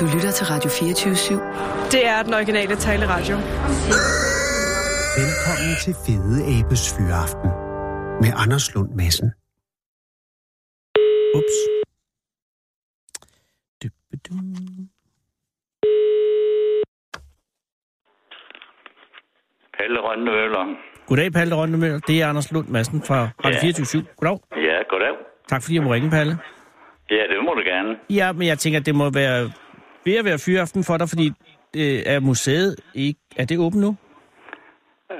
Du lytter til Radio 24-7. Det er den originale taleradio. Velkommen til Fede Abes Fyraften med Anders Lund Madsen. Ups. Pelle Rønnemøller. Goddag, Palle Rønnemøller. Det er Anders Lund Madsen fra Radio Ja. 24 Goddag. Ja, goddag. Tak fordi jeg må ringe, Palle. Ja, det må du gerne. Ja, men jeg tænker, at det må være ved at være fyraften for dig, fordi øh, er museet ikke... Er det åbent nu?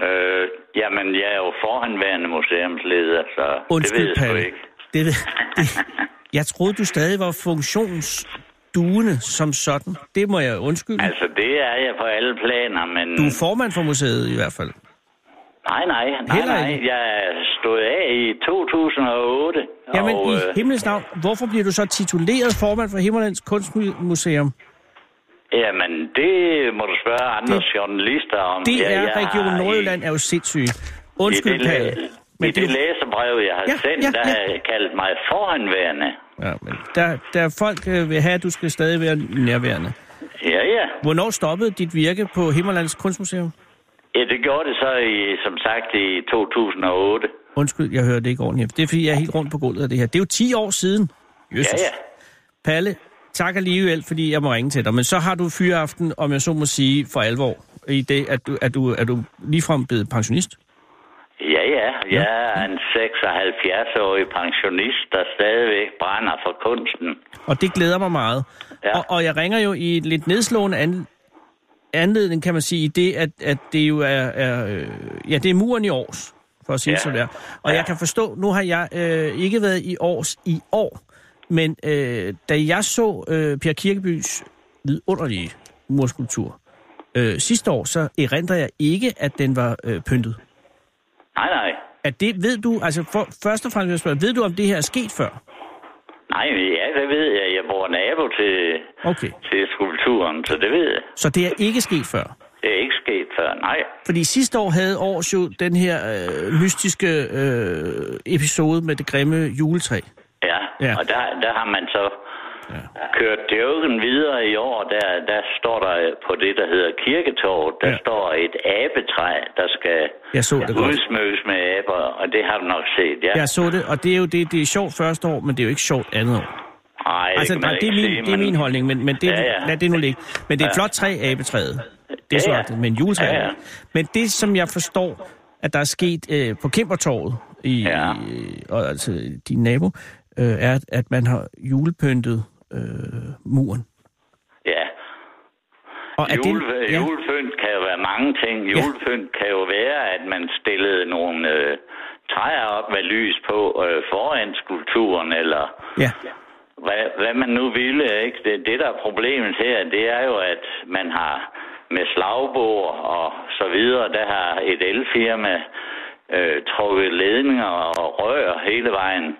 Øh, jamen, jeg er jo forhenværende museumsleder, så Undskyld, det ved jeg Palle. ikke. Det, det, jeg troede, du stadig var funktionsduende som sådan. Det må jeg undskylde. Altså, det er jeg på alle planer, men... Du er formand for museet i hvert fald. Nej, nej, nej, nej. Jeg stod af i 2008. Jamen, og, i øh, himlens navn, hvorfor bliver du så tituleret formand for Himmerlands Kunstmuseum? Jamen, det må du spørge andre Det- journalister om. Det Ja, er Region i- Nordjylland er jo sindssygt. I Undskyld, det, Palle. Men I det det, læserbrev, jeg har Ja, sendt, ja, der ja. har jeg kaldt mig forhenværende. ja, men der, der er folk øh, vil have, at du skal stadig være nærværende. Ja, ja. Hvornår stoppede dit virke på Himmerlands Kunstmuseum? Ja, det gjorde det så, i, som sagt, i 2008. Undskyld, jeg hørte det ikke ordentligt. Det er, fordi jeg er helt rundt på gulvet af det her. Det er jo 10 år siden. Jesus. Ja, ja. Palle, tak alligevel, fordi jeg må ringe til dig. Men så har du fyreaften, om jeg så må sige, for alvor. I det, at du, er du, er du ligefrem blevet pensionist? Ja, ja. Jeg er en 76-årig pensionist, der stadigvæk brænder for kunsten. Og det glæder mig meget. Ja. Og, og jeg ringer jo i et lidt nedslående an, anledning, kan man sige, i det, at, at det jo er, er øh, ja, det er muren i års, for at sige Ja. det som det er. Og Ja. jeg kan forstå, nu har jeg øh, ikke været i års i år, men øh, da jeg så øh, Per Kirkebys vidunderlige murskulptur øh, sidste år, så erindrer jeg ikke, at den var øh, pyntet. Nej, nej. At det, ved du, altså for, først og fremmest vil jeg spørge, ved du, om det her er sket før? Nej, ja, det ved jeg. Jeg bor nabo til, Okay, til skulpturen, så det ved jeg. så det er ikke sket før? Det er ikke sket før, nej. Fordi sidste år havde Års jo den her øh, mystiske øh, episode med det grimme juletræ. Ja, Ja. og der, der har man så ja. kørt joken videre i år. Der, der står der på det, der hedder kirketorvet, der Ja. står et abetræ, der skal Jeg så det godt. udsmøges med aber, og det har du nok set, ja. Jeg så det, og det er jo det, det er sjovt første år, men det er jo ikke sjovt andet år. Nej, Altså, nej, det, er min, sige, det er min holdning, men, men det, Ja, ja. lad det nu ligge. Men det er et Ja. flot træ, abetræet. Det er Ja, ja. men juletræ. Ja, ja. Men det, som jeg forstår, at der er sket øh, på Kæmpertorvet, i, Ja. og, altså din nabo, øh, er, at- man har julepyntet øh, muren. Ja, Og er Jule, det, ja. Julepynt kan jo være mange ting. Julepynt kan jo være, at man stillede nogle øh, træer op med lys på øh, foran skulpturen, eller ja. hvad, hvad man nu ville. Ikke? Det, det, der er problemet her, det er jo, at man har med slagbord og så videre, der har et elfirma øh, trukket ledninger og rør hele vejen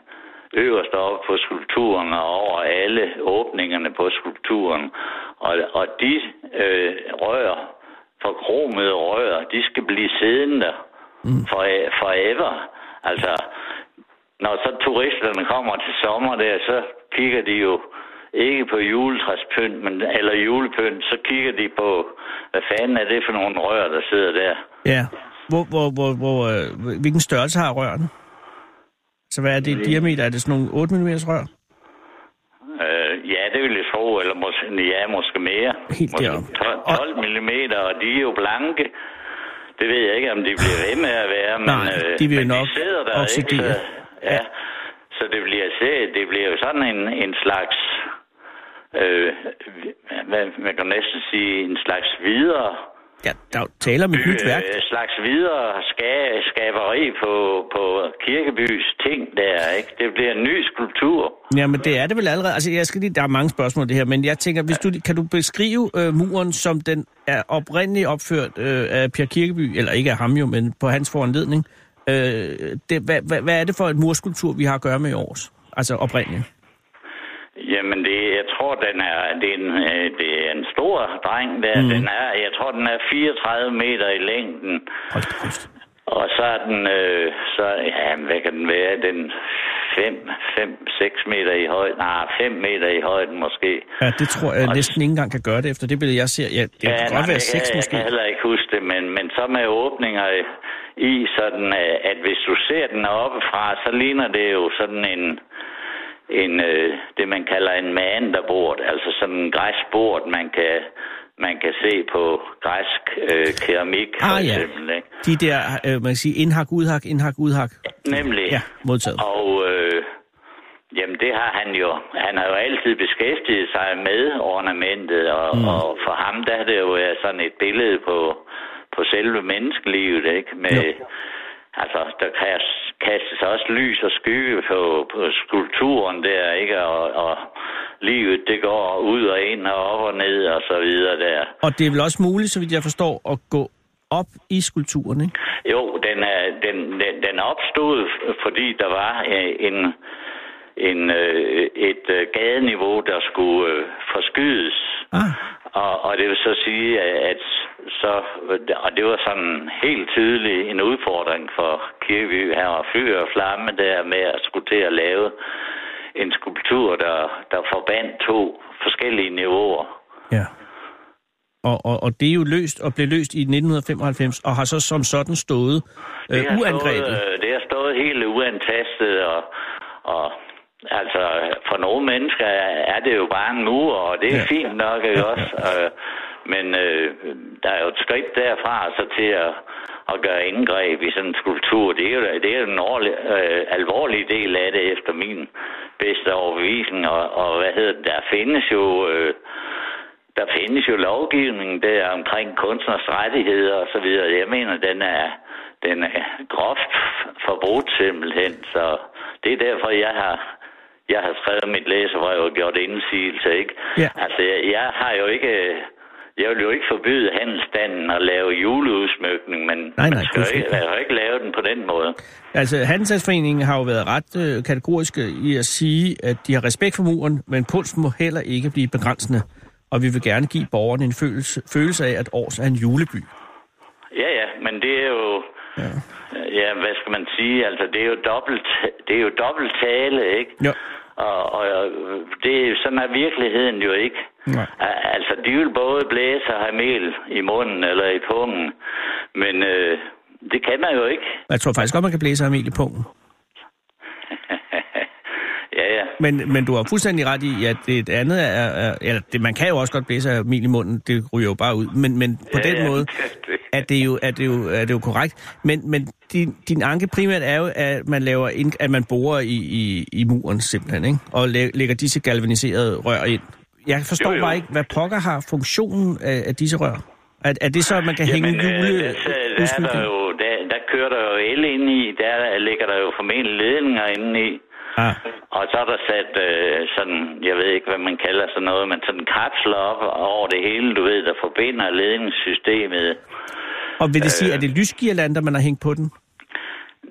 øverst op på skulpturen og over alle åbningerne på skulpturen. Og, og de øh, rør, forkromede rør, de skal blive siddende for, forever. Altså, når så turisterne kommer til sommer der, så kigger de jo ikke på juletræspynt, men, eller julepynt, så kigger de på, hvad fanden er det for nogle rør, der sidder der. Ja. Hvor, hvor, hvor, hvor, øh, hvilken størrelse har rørene? Så hvad er det i diameter? Er det sådan nogle 8 mm rør? Øh, ja, det vil jeg tro, eller måske, ja, måske mere. Helt måske deroppe. 12, Og- 12 mm, og de er jo blanke. Det ved jeg ikke, om de bliver ved med at være, men, Nej, de vil jo men nok de sidder der, oxidere. ikke? Så, ja, så det bliver, det bliver jo sådan en, en slags, øh, hvad, man kan næsten sige, en slags videre Ja, der er jo tale om et nyt værk. øh, slags videre ska, skaberi på, på Kirkebys ting der, ikke? Det bliver en ny skulptur. Ja, men det er det vel allerede. Altså, jeg skal lige, der er mange spørgsmål det her, men jeg tænker, hvis du, kan du beskrive øh, muren, som den er oprindeligt opført øh, af Per Kirkeby, eller ikke af ham jo, men på hans foranledning. Øh, det, hvad, hvad, hvad er det for et murskulptur, vi har at gøre med i års? Altså oprindeligt. Jamen, det, jeg tror, den er, det, er en, øh, det er en stor dreng der. Mm. Den er, jeg tror, den er 34 meter i længden. Hold da kæft. Og så er den, øh, så, ja, hvad kan den være? Den 5, 5, 6 meter i højden. Nej, 5 meter i højden måske. Ja, det tror jeg Og- næsten ikke engang kan gøre det efter det billede, jeg ser. Ja, det kan nej, godt være det 6 kan, måske. Jeg kan heller ikke huske det, men, men så med åbninger i sådan, øh, at hvis du ser den oppefra, så ligner det jo sådan en, en øh, det man kalder en manderbord, altså sådan en græsbord, man kan, man kan se på græsk øh, keramik, for Ah, ja. eksempel. Ikke? De der, øh, man kan sige, indhak, udhak, indhak, udhak. Nemlig. Ja, modtaget. Og øh, jamen det har han jo. Han har jo altid beskæftiget sig med ornamentet, og, mm. og for ham der er det jo været sådan et billede på, på selve menneskelivet, ikke? Med, Jo. Altså, der kastes også lys og skygge på, på skulpturen der, ikke? Og, og livet, det går ud og ind og op og ned og så videre der. Og det er vel også muligt, så vidt jeg forstår, at gå op i skulpturen, ikke? Jo, den, er, den, den, den opstod, fordi der var øh, en, en, øh, et øh, gadeniveau, der skulle forskydes. Ah, Og, og det vil så sige, at så, og det var sådan helt tydeligt en udfordring for Kirkeby. Han var fyr og flamme der med at skulle til at lave en skulptur, der, der forbandt to forskellige niveauer. ja. Og, og, og det er jo løst og blev løst i 1995, og har så som sådan stået øh, Det har uangrebet. Stået, øh, det har stået helt uantastet, og, og altså for nogle mennesker er det jo bare en mur, og det er Ja. ja. fint nok, ikke også? Øh, men øh, der er jo et skridt derfra så til at, at gøre indgreb i sådan en skulptur. Det er jo, det er en årlig, øh, alvorlig del af det efter min bedste overbevisning, og, og hvad hedder det, der findes jo... Øh, der findes jo lovgivning der omkring kunstners rettigheder og så videre. Jeg mener, den er, den er groft forbrudt simpelthen, så det er derfor, jeg har, jeg har skrevet mit læserbrev og gjort indsigelse, ikke? Ja. Altså, jeg, jeg har jo ikke... Jeg vil jo ikke forbyde handelsstanden at lave juleudsmykning, men Nej, nej, man skal ikke, kan jo ikke lave den på den måde. Altså, Handelsforeningen har jo været ret øh, kategoriske i at sige, at de har respekt for muren, men kunst må heller ikke blive begrænsende. Og vi vil gerne give borgerne en følelse, følelse af, at Års er en juleby. Ja, ja, men det er jo... Ja. Ja, hvad skal man sige? Altså, det er jo dobbelt, det er jo dobbelt tale, ikke? Jo. Og, og det, sådan er virkeligheden jo ikke. Nej. Al- Altså, de vil både blæse og have mel i munden eller i pungen, men øh, det kan man jo ikke. Jeg tror faktisk godt, man kan blæse af mel i pungen. Ja, ja. Men, men du har fuldstændig ret i, at det andet er... er eller det, man kan jo også godt blæse af mel i munden, det ryger jo bare ud. Men, men på Ja, den ja. måde er det jo, er det jo, er det jo korrekt. Men, men din, din anke primært er jo, at man, laver ind, at man borer i, i, i muren simpelthen, ikke? og læ- lægger disse galvaniserede rør ind. Jeg forstår Jo, jo. bare ikke, hvad pokker har funktionen af, af disse rør. Er, er det så, at man kan hænge Jamen, øh, jule... der, der, er der, jo, der, der kører der jo el ind i, der ligger der jo formentlig ledninger inde i. Ah, Og så er der sat øh, sådan, jeg ved ikke, hvad man kalder sådan noget, men sådan kapsler op over det hele, du ved, der forbinder ledningssystemet. og vil det sige, at det er lysgirlander, man har hængt på den?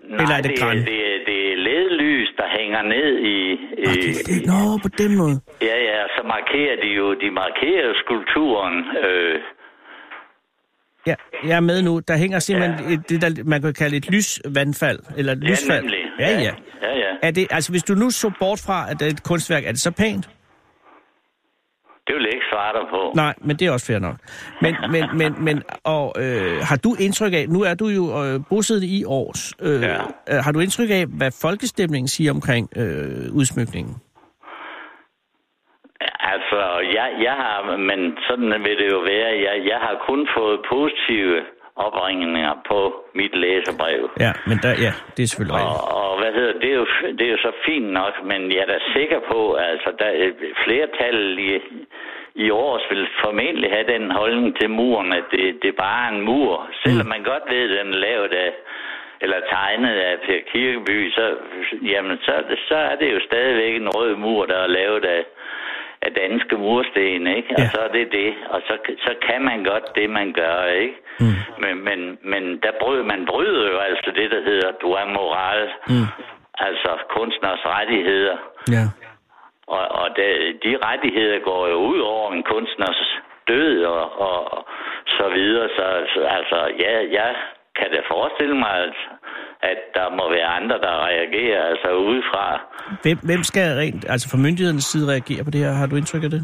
Nej, Eller er det det, det, er- det er ledlys, der hænger ned i... i Ah, det er det. Nå, på den måde. ja, ja, så markerer de jo, de markerer skulpturen. Øh, Ja, jeg er med nu. Der hænger simpelthen ja. et, det, der man kan kalde et lysvandfald, eller et ja, lysfald. nemlig. Ja, ja. ja, ja. Er det, altså, hvis du nu så bort fra, at det er et kunstværk, er det så pænt? Det vil jeg ikke svare dig på. Nej, men det er også fair nok. Men, men, men, men og, øh, har du indtryk af, nu er du jo øh, bosiddende i års, øh, Ja. øh, har du indtryk af, hvad folkestemningen siger omkring øh, udsmykningen? Altså, jeg, jeg har, men sådan vil det jo være, jeg, jeg har kun fået positive opringninger på mit læserbrev. Ja, men der, ja, det er selvfølgelig Og, rigtigt. og hvad hedder det, er jo, det er jo så fint nok, men jeg er da sikker på, altså der er flertal i, i års vil formentlig have den holdning til muren, at det, det er bare en mur. Selvom man godt ved, at den er lavet af, eller tegnet af Per Kirkeby, så, jamen, så, så er det jo stadigvæk en rød mur, der er lavet af, af danske mursten, ikke? Og Ja. så er det det. Og så, så kan man godt det, man gør, ikke? Mm. Men, men, men der bryder, man bryder jo altså det, der hedder du er moral. Mm. Altså kunstners rettigheder. Ja. Og, og det, de rettigheder går jo ud over en kunstners død og, og, så videre. Så, så altså, ja, jeg kan da forestille mig, at, at der må være andre, der reagerer, altså udefra. Hvem, hvem skal rent, altså fra myndighedernes side reagere på det her? Har du indtryk af det?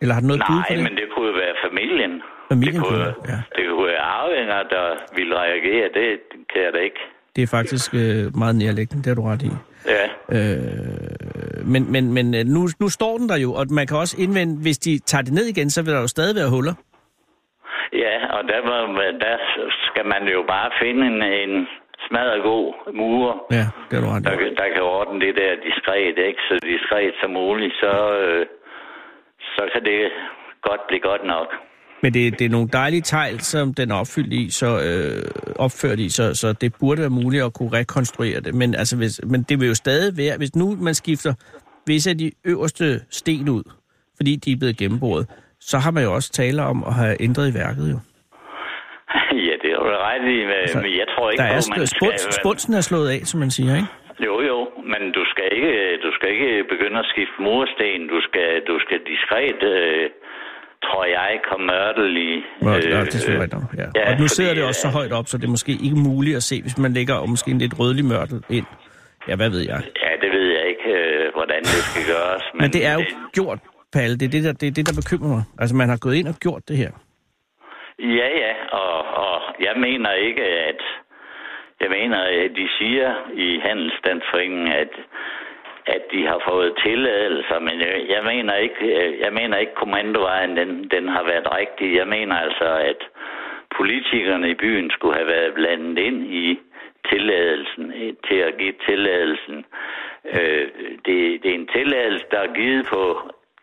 Eller har du noget Nej, det? men det kunne jo være familien. Familien det kunne, kunne, ja. det kunne være arvinger, der ville reagere. Det kan jeg da ikke. Det er faktisk øh, meget nærliggende, det har du ret i. Ja, Øh, men men, men øh, nu, nu står den der jo, og man kan også indvende, hvis de tager det ned igen, så vil der jo stadig være huller. Ja og der, var, der skal man jo bare finde en, en smadret god mur, Ja, det har du ret der, der kan ordne det der diskret, ikke? Så diskret som muligt, så, øh, så kan det godt blive godt nok. Men det, det er nogle dejlige tegl, som den er opfyldt i, så, øh, opført i, så, så det burde være muligt at kunne rekonstruere det. Men, altså, hvis, men det vil jo stadig være, hvis nu man skifter visse af de øverste sten ud, fordi de er blevet gennemboret, så har man jo også tale om at have ændret i værket jo. ja, det er jo ret i, men, men jeg tror ikke Altså, Der er på, man skal... spunsen er slået af, som man siger, ikke? Jo, jo, men du skal ikke, du skal ikke begynde at skifte mursten. Du skal, du skal diskret, øh, tror jeg, komme mørtel i. Øh, ja, det er selvfølgelig rigtigt ja. ja, Og nu sidder fordi, det også så øh, højt op, så det er måske ikke muligt at se, hvis man lægger og måske en lidt rødlig mørtel ind. Ja, hvad ved jeg. Ja, det ved jeg ikke, øh, hvordan det skal gøres. Men, Men det er jo gjort, Palle. Det er det, der, det er det, der bekymrer mig. Altså, man har gået ind og gjort det her. Ja, ja, og, og jeg mener ikke, at... Jeg mener, at de siger i Handelsstandsforeningen, at, at de har fået tilladelser, men jeg, jeg mener ikke, jeg mener ikke kommandovejen, den, den har været rigtig. Jeg mener altså, at politikerne i byen skulle have været blandet ind i tilladelsen, til at give tilladelsen. Øh, det, det er en tilladelse, der er givet på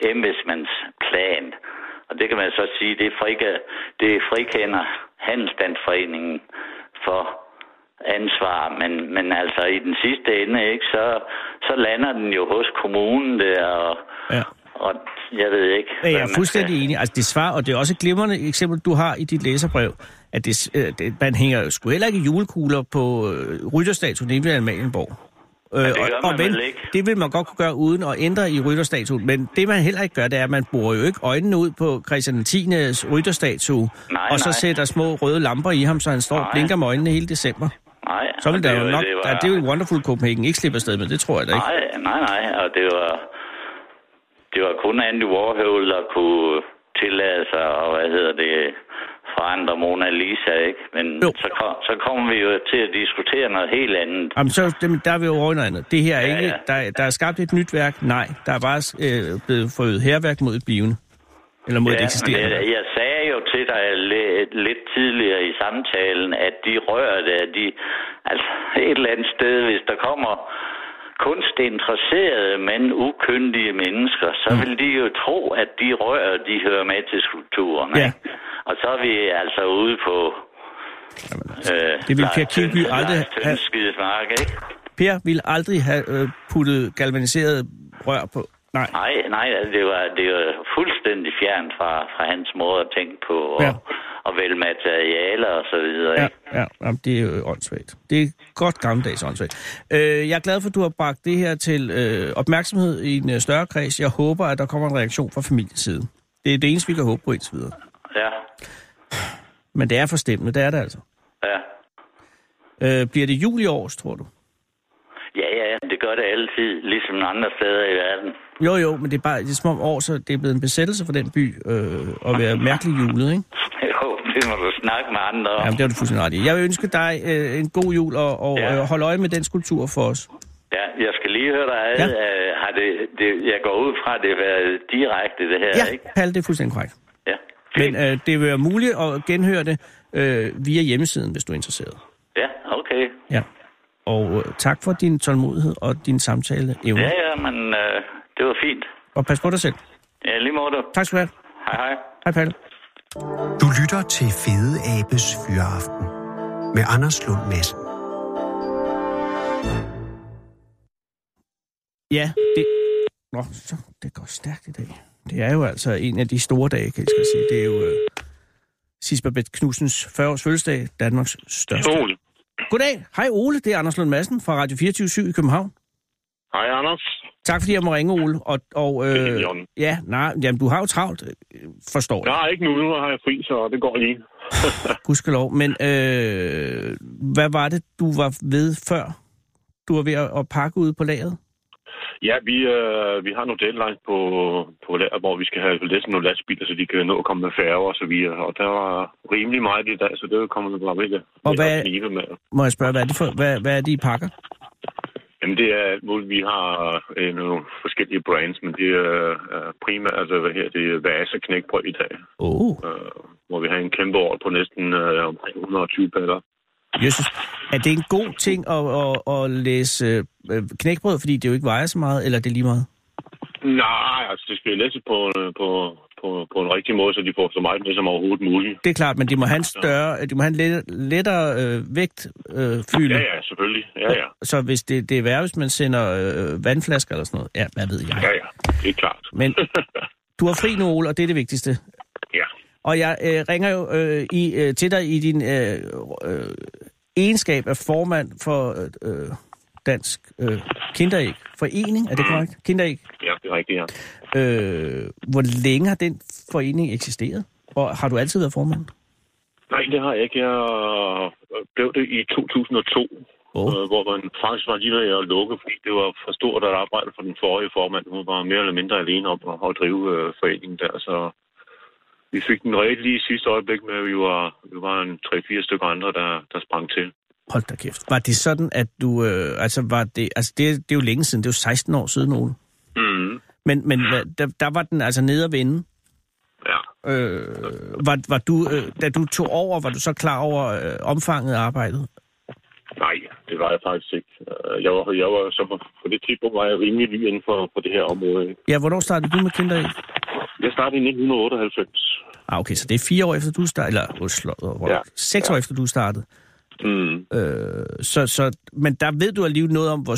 embedsmands plan. Og det kan man så sige, det, frika, det frikender Handelsstandsforeningen for ansvar, men, men altså i den sidste ende, ikke, så, så lander den jo hos kommunen der, og, Ja. og jeg ved ikke... Ja, jeg er fuldstændig skal- enig. Altså, det svar, og det er også et glimrende eksempel, du har i dit læserbrev, at det, øh, det, man hænger sgu heller ikke julekugler på øh, rytterstatuen ved Amalienborg. Øh, det gør og, og vel ikke. det vil man godt kunne gøre uden at ændre i rytterstatuen. Men det, man heller ikke gør, det er, at man borer jo ikke øjnene ud på Christian 10. rytterstatue, Nej, og så nej. sætter små røde lamper i ham, så han står og Nej. blinker med øjnene hele december. Nej, Så vil og der det jo nok... det Det, var- det er jo Wonderful Copenhagen ikke slippe afsted med, det tror jeg da ikke. Nej, nej, nej, og det var, det var kun Andy Warhol, der kunne tillade sig, og hvad hedder det, forandre Mona Lisa, ikke? Men Jo. så, kom, så kommer vi jo til at diskutere noget helt andet. Jamen, så, der er vi jo over noget andet. Det her er Ja, ikke... ja. Der, der er skabt et nyt værk. Nej, der er bare øh, blevet forøget herværk mod et blivende. Eller mod et Ja, men eksisterende. jeg, jeg sagde jo til dig lidt, lidt tidligere i samtalen, at de rør der, de, altså et eller andet sted, hvis der kommer kunstinteresserede, men ukyndige mennesker, så Mm. vil de jo tro, at de rør, de hører med til skulpturen. Ja. Ikke? Og så er vi altså ude på... Øh, Det vil Per Kirkeby aldrig have-? Per ville aldrig have øh, puttet galvaniseret rør på. Nej. Nej, nej, altså, det var, det var fuldstændig fjernt fra, fra hans måde at tænke på, og, Ja. og vælge materialer og så videre. Ja, Ikke? ja jamen, det er jo åndssvagt. Det er godt gammeldags åndssvagt. Øh, jeg er glad for, at du har bragt det her til øh, opmærksomhed i en øh, større kreds. Jeg håber, at der kommer en reaktion fra familiens side. Det er det eneste, vi kan håbe på indtil videre. Ja, Men det er forstemmende, det er det altså. ja. Øh, bliver det jul i år, tror du? Ja, ja, det gør det altid, ligesom andre steder i verden. Jo, jo, men det er bare det er som om år, så det er blevet en besættelse for den by øh, at være mærkelig julet, ikke? Jo, det må du snakke med andre om. Jamen, det har du fuldstændig ret i. Jeg vil ønske dig øh, en god jul og, og Ja. øh, holde øje med den skulptur for os. Ja, jeg skal lige høre dig ad. Ja. Ja. har det, det, jeg går ud fra, at det har været direkte, det her, Ja, ikke? Palle, det er fuldstændig korrekt. Ja. Men Fint. øh, det vil være muligt at genhøre det øh, via hjemmesiden, hvis du er interesseret. Ja, okay. Ja. Og øh, tak for din tålmodighed og din samtale evne. Ja, ja, men øh, det var fint. Og pas på dig selv. Ja, lige måde. Tak skal du have. Hej, hej. Hej, Palle. Du lytter til Fede Abes Fyraften med Anders Lund Madsen. Ja, det... Nå, så det går stærkt i dag. Det er jo altså en af de store dage, kan jeg skal sige. Det er jo øh, Sisbabeth Knudsens 40-års fødselsdag, Danmarks største. Ole. Goddag. Hej Ole, det er Anders Lund Madsen fra Radio 24 i København. Hej, Anders. Tak fordi jeg må ringe, Ole. Og, og, øh, ja, nej, jamen, du har jo travlt, øh, forstår jeg. Har ikke nu, nu har jeg fri, så det går lige. Gudskelov. Men øh, hvad var det, du var ved før? Du var ved at, at pakke ud på lageret? Ja, vi, øh, vi har nogle deadlines på, på lager, hvor vi skal have læst nogle lastbiler, så de kan nå at komme med færger og så videre. Og der var rimelig meget i dag, så det kommer vi bare at Og hvad- med. Må jeg spørge, hvad er det, for, hvad, hvad er det I pakker? Jamen det er alt muligt. Vi har øh, nogle forskellige brands, men det er øh, primært, altså hvad her, det er Vasa knækbrød i dag, oh, øh, hvor vi har en kæmpe ordre på næsten øh, omkring 120 paller. Jesus. Er det en god ting at, at, at læse øh, knækbrød, fordi det jo ikke vejer så meget, eller er det lige meget? Nej, altså det skal læses på, øh, på, på, på en rigtig måde, så de får så meget med som overhovedet muligt. Det er klart, men de må have en større, de må have en let, lettere øh, vægt øh, fylde. Ja, ja, selvfølgelig. Ja, ja. Så hvis det, det er værre, hvis man sender øh, vandflasker eller sådan noget. Ja, hvad ved jeg. Ja, ja. Det er klart. Men du har fri nu, Ole, og det er det vigtigste. ja. Og jeg øh, ringer jo øh, i, øh, til dig i din øh, øh, egenskab af formand for øh, Dansk øh, Kinderæg Forening. Er det korrekt? Kinderæg. Ja, det rigtigt, ja. Øh, hvor længe har den forening eksisteret? Og har du altid været formand? Nej, det har jeg ikke. Jeg blev det i 2002, Åh. øh, hvor man faktisk var lige ved at lukke, fordi det var for stort at arbejde for den forrige formand. Hun var mere eller mindre alene om at, drive øh, foreningen der, så vi fik den reelt lige i sidste øjeblik med, at vi var, vi var en 3-4 stykker andre, der, der sprang til. Hold da kæft. Var det sådan, at du... Øh, altså, var det, altså det, det er jo længe siden. Det er jo 16 år siden, Ole. Mm. Men, men der, der var den altså nede at vende. Ja. Øh, var, var du, øh, da du tog over, var du så klar over øh, omfanget af arbejdet? Nej, det var jeg faktisk ikke. Øh, Jeg var, jeg var så på, på det tidspunkt var jeg rimelig ny inden for, for det her område. Ja, hvornår startede du med Kinderæg? Jeg startede i 1998. Ah, okay, så det er fire år efter du startede, eller slået, Ja. ja. seks år efter du startede. Mm. Øh, så, så, men der ved du alligevel noget om, hvor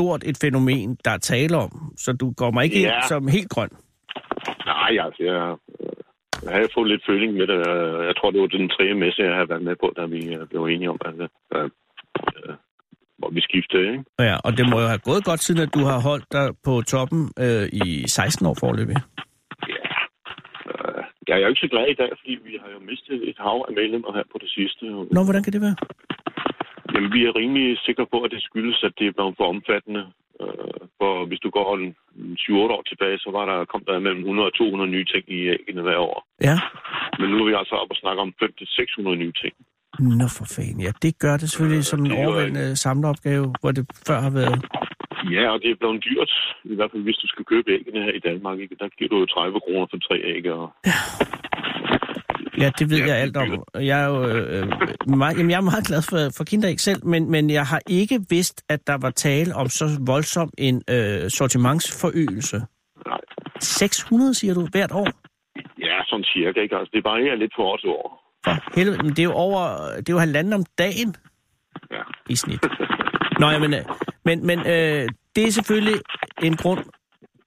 stort et fænomen, der er tale om. Så du går mig ikke Ja. ind som helt grøn. Nej, altså, jeg, jeg havde fået lidt føling med det. Jeg tror, det var den tredje messe, jeg havde været med på, da vi øh, blev enige om, at, øh, øh, hvor vi skiftede. Ikke? Ja, og det må jo have gået godt, siden at du har holdt dig på toppen øh, i 16 år forløbig. Ja. Jeg er jo ikke så glad i dag, fordi vi har jo mistet et hav af medlemmer her på det sidste. Nå, hvordan kan det være? Jamen, vi er rimelig sikre på, at det skyldes, at det er blevet for omfattende. Øh, For hvis du går en 7-8 år tilbage, så var der, kom der mellem 100 og 200 nye ting i æggene hver år. Ja. Men nu er vi altså oppe og snakke om 500-600 nye ting. Nå for fanden, ja. Det gør det selvfølgelig som en er overvældende samleopgave, hvor det før har været... Ja, og det er blevet dyrt. I hvert fald, hvis du skal købe æggene her i Danmark. Ikke? Der giver du jo 30 kroner for tre æg. Og... Ja, det ved Ja, jeg alt er om. Jeg er jo øh, meget, jamen, jeg er meget glad for, for Kinderæg selv, men, men jeg har ikke vidst, at der var tale om så voldsom en øh, sortimentsforøgelse. Nej. 600, siger du, hvert år? Ja, sådan cirka. Ikke? Altså, det varierer lidt år til år. For helvede, men det er jo over, det er jo halvanden om dagen Ja. i snit. Nå, ja, men, øh, men, men øh, det er selvfølgelig en grund,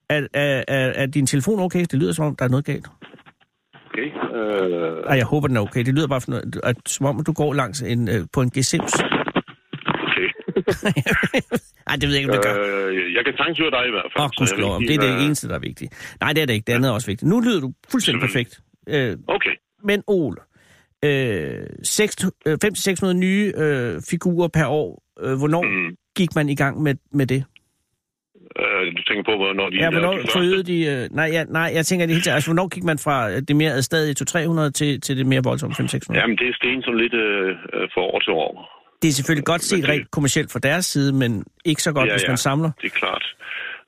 at, at, at, at din telefon er okay. Det lyder som om, der er noget galt. Okay. Øh, Ej, jeg håber, den er okay. Det lyder bare for noget, at, som om, du går langs en, øh, på en gesims. okay. Ej, det ved jeg ikke, om det gør. øh, jeg kan høre dig i hvert fald. Åh, oh, gudskelov, det er det eneste, der er vigtigt. Nej, det er det ikke. Det andet er også vigtigt. Nu lyder du fuldstændig perfekt. Øh, Okay. men Ole, øh, 500-600 nye øh, figurer per år. Øh, hvornår Mm. gik man i gang med, med det? Øh, du tænker på, hvornår de Ja, hvornår de forøgede de... Øh, nej, ja, nej, jeg tænker det hele taget. Altså, hvornår gik man fra øh, det mere adstadige 200-300 til, til det mere voldsomme 500-600? Jamen, det er sten sådan lidt øh, øh, fra år til år. Det er selvfølgelig godt set det- rent kommercielt fra deres side, men ikke så godt, Ja, hvis ja. man samler. Det er klart.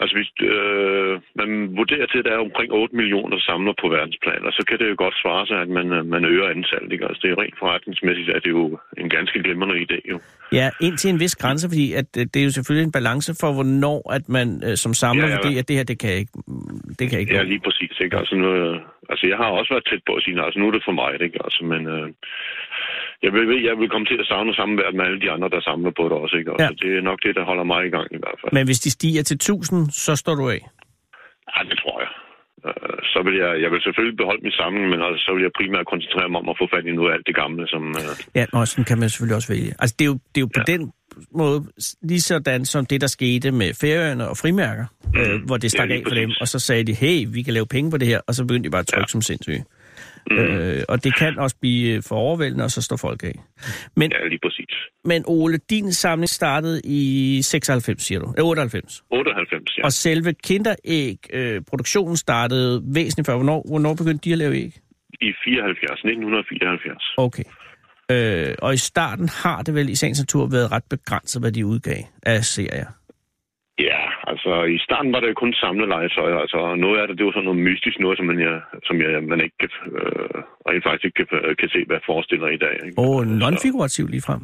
Altså, hvis øh, man vurderer til, at der er omkring 8 millioner samler på verdensplan, og så kan det jo godt svare sig, at man, øh, man øger antallet. Ikke? Altså, det er rent forretningsmæssigt, at det er jo en ganske glimrende idé. Jo. Ja, indtil en vis grænse, fordi at, øh, det er jo selvfølgelig en balance for, hvornår at man øh, som samler Ja, ja. vurderer, at det her, det kan ikke. mm, Det kan ikke. Ja, lige præcis. Ikke? Altså, nu, øh, altså, jeg har også været tæt på at sige, altså, nu er det for mig. Ikke? Altså, men øh, jeg, vil, jeg vil komme til at savne samværet med alle de andre, der samler på det også. Ikke? Altså, Ja. Det er nok det, der holder mig i gang i hvert fald. Men hvis de stiger til 1000, så står du af. Ja, det tror jeg. Øh, Så vil jeg, jeg vil selvfølgelig beholde min samling, men altså, så vil jeg primært koncentrere mig om at få fat i noget af alt det gamle, som... øh, Ja, og sådan kan man selvfølgelig også vælge. Altså, det er jo, det er jo på Ja. den måde lige sådan som det, der skete med færøerne og frimærker. mm. øh, hvor det stak Ja, af for dem, og så sagde de, hey, vi kan lave penge på det her, og så begyndte de bare at trykke ja. som sindssyge. Mm. Øh, og det kan også blive for overvældende, og så står folk af. Men, Ja, lige præcis. men Ole, din samling startede i 96, siger du? Øh, 98. 98, ja. Og selve kinderæg-produktionen startede væsentligt før. Hvornår, hvornår begyndte de at lave æg? I 74, 1974. Okay. Øh, og i starten har det vel i sagens natur været ret begrænset, hvad de udgav af serier. Ja, altså i starten var det jo kun samlelegetøj. Altså noget af det, det var sådan noget mystisk noget, som man, ja, som jeg, man ikke kan, øh, rent faktisk ikke kan, kan se, hvad forestiller i dag. Ikke? Og Så- non-figurativ lige frem.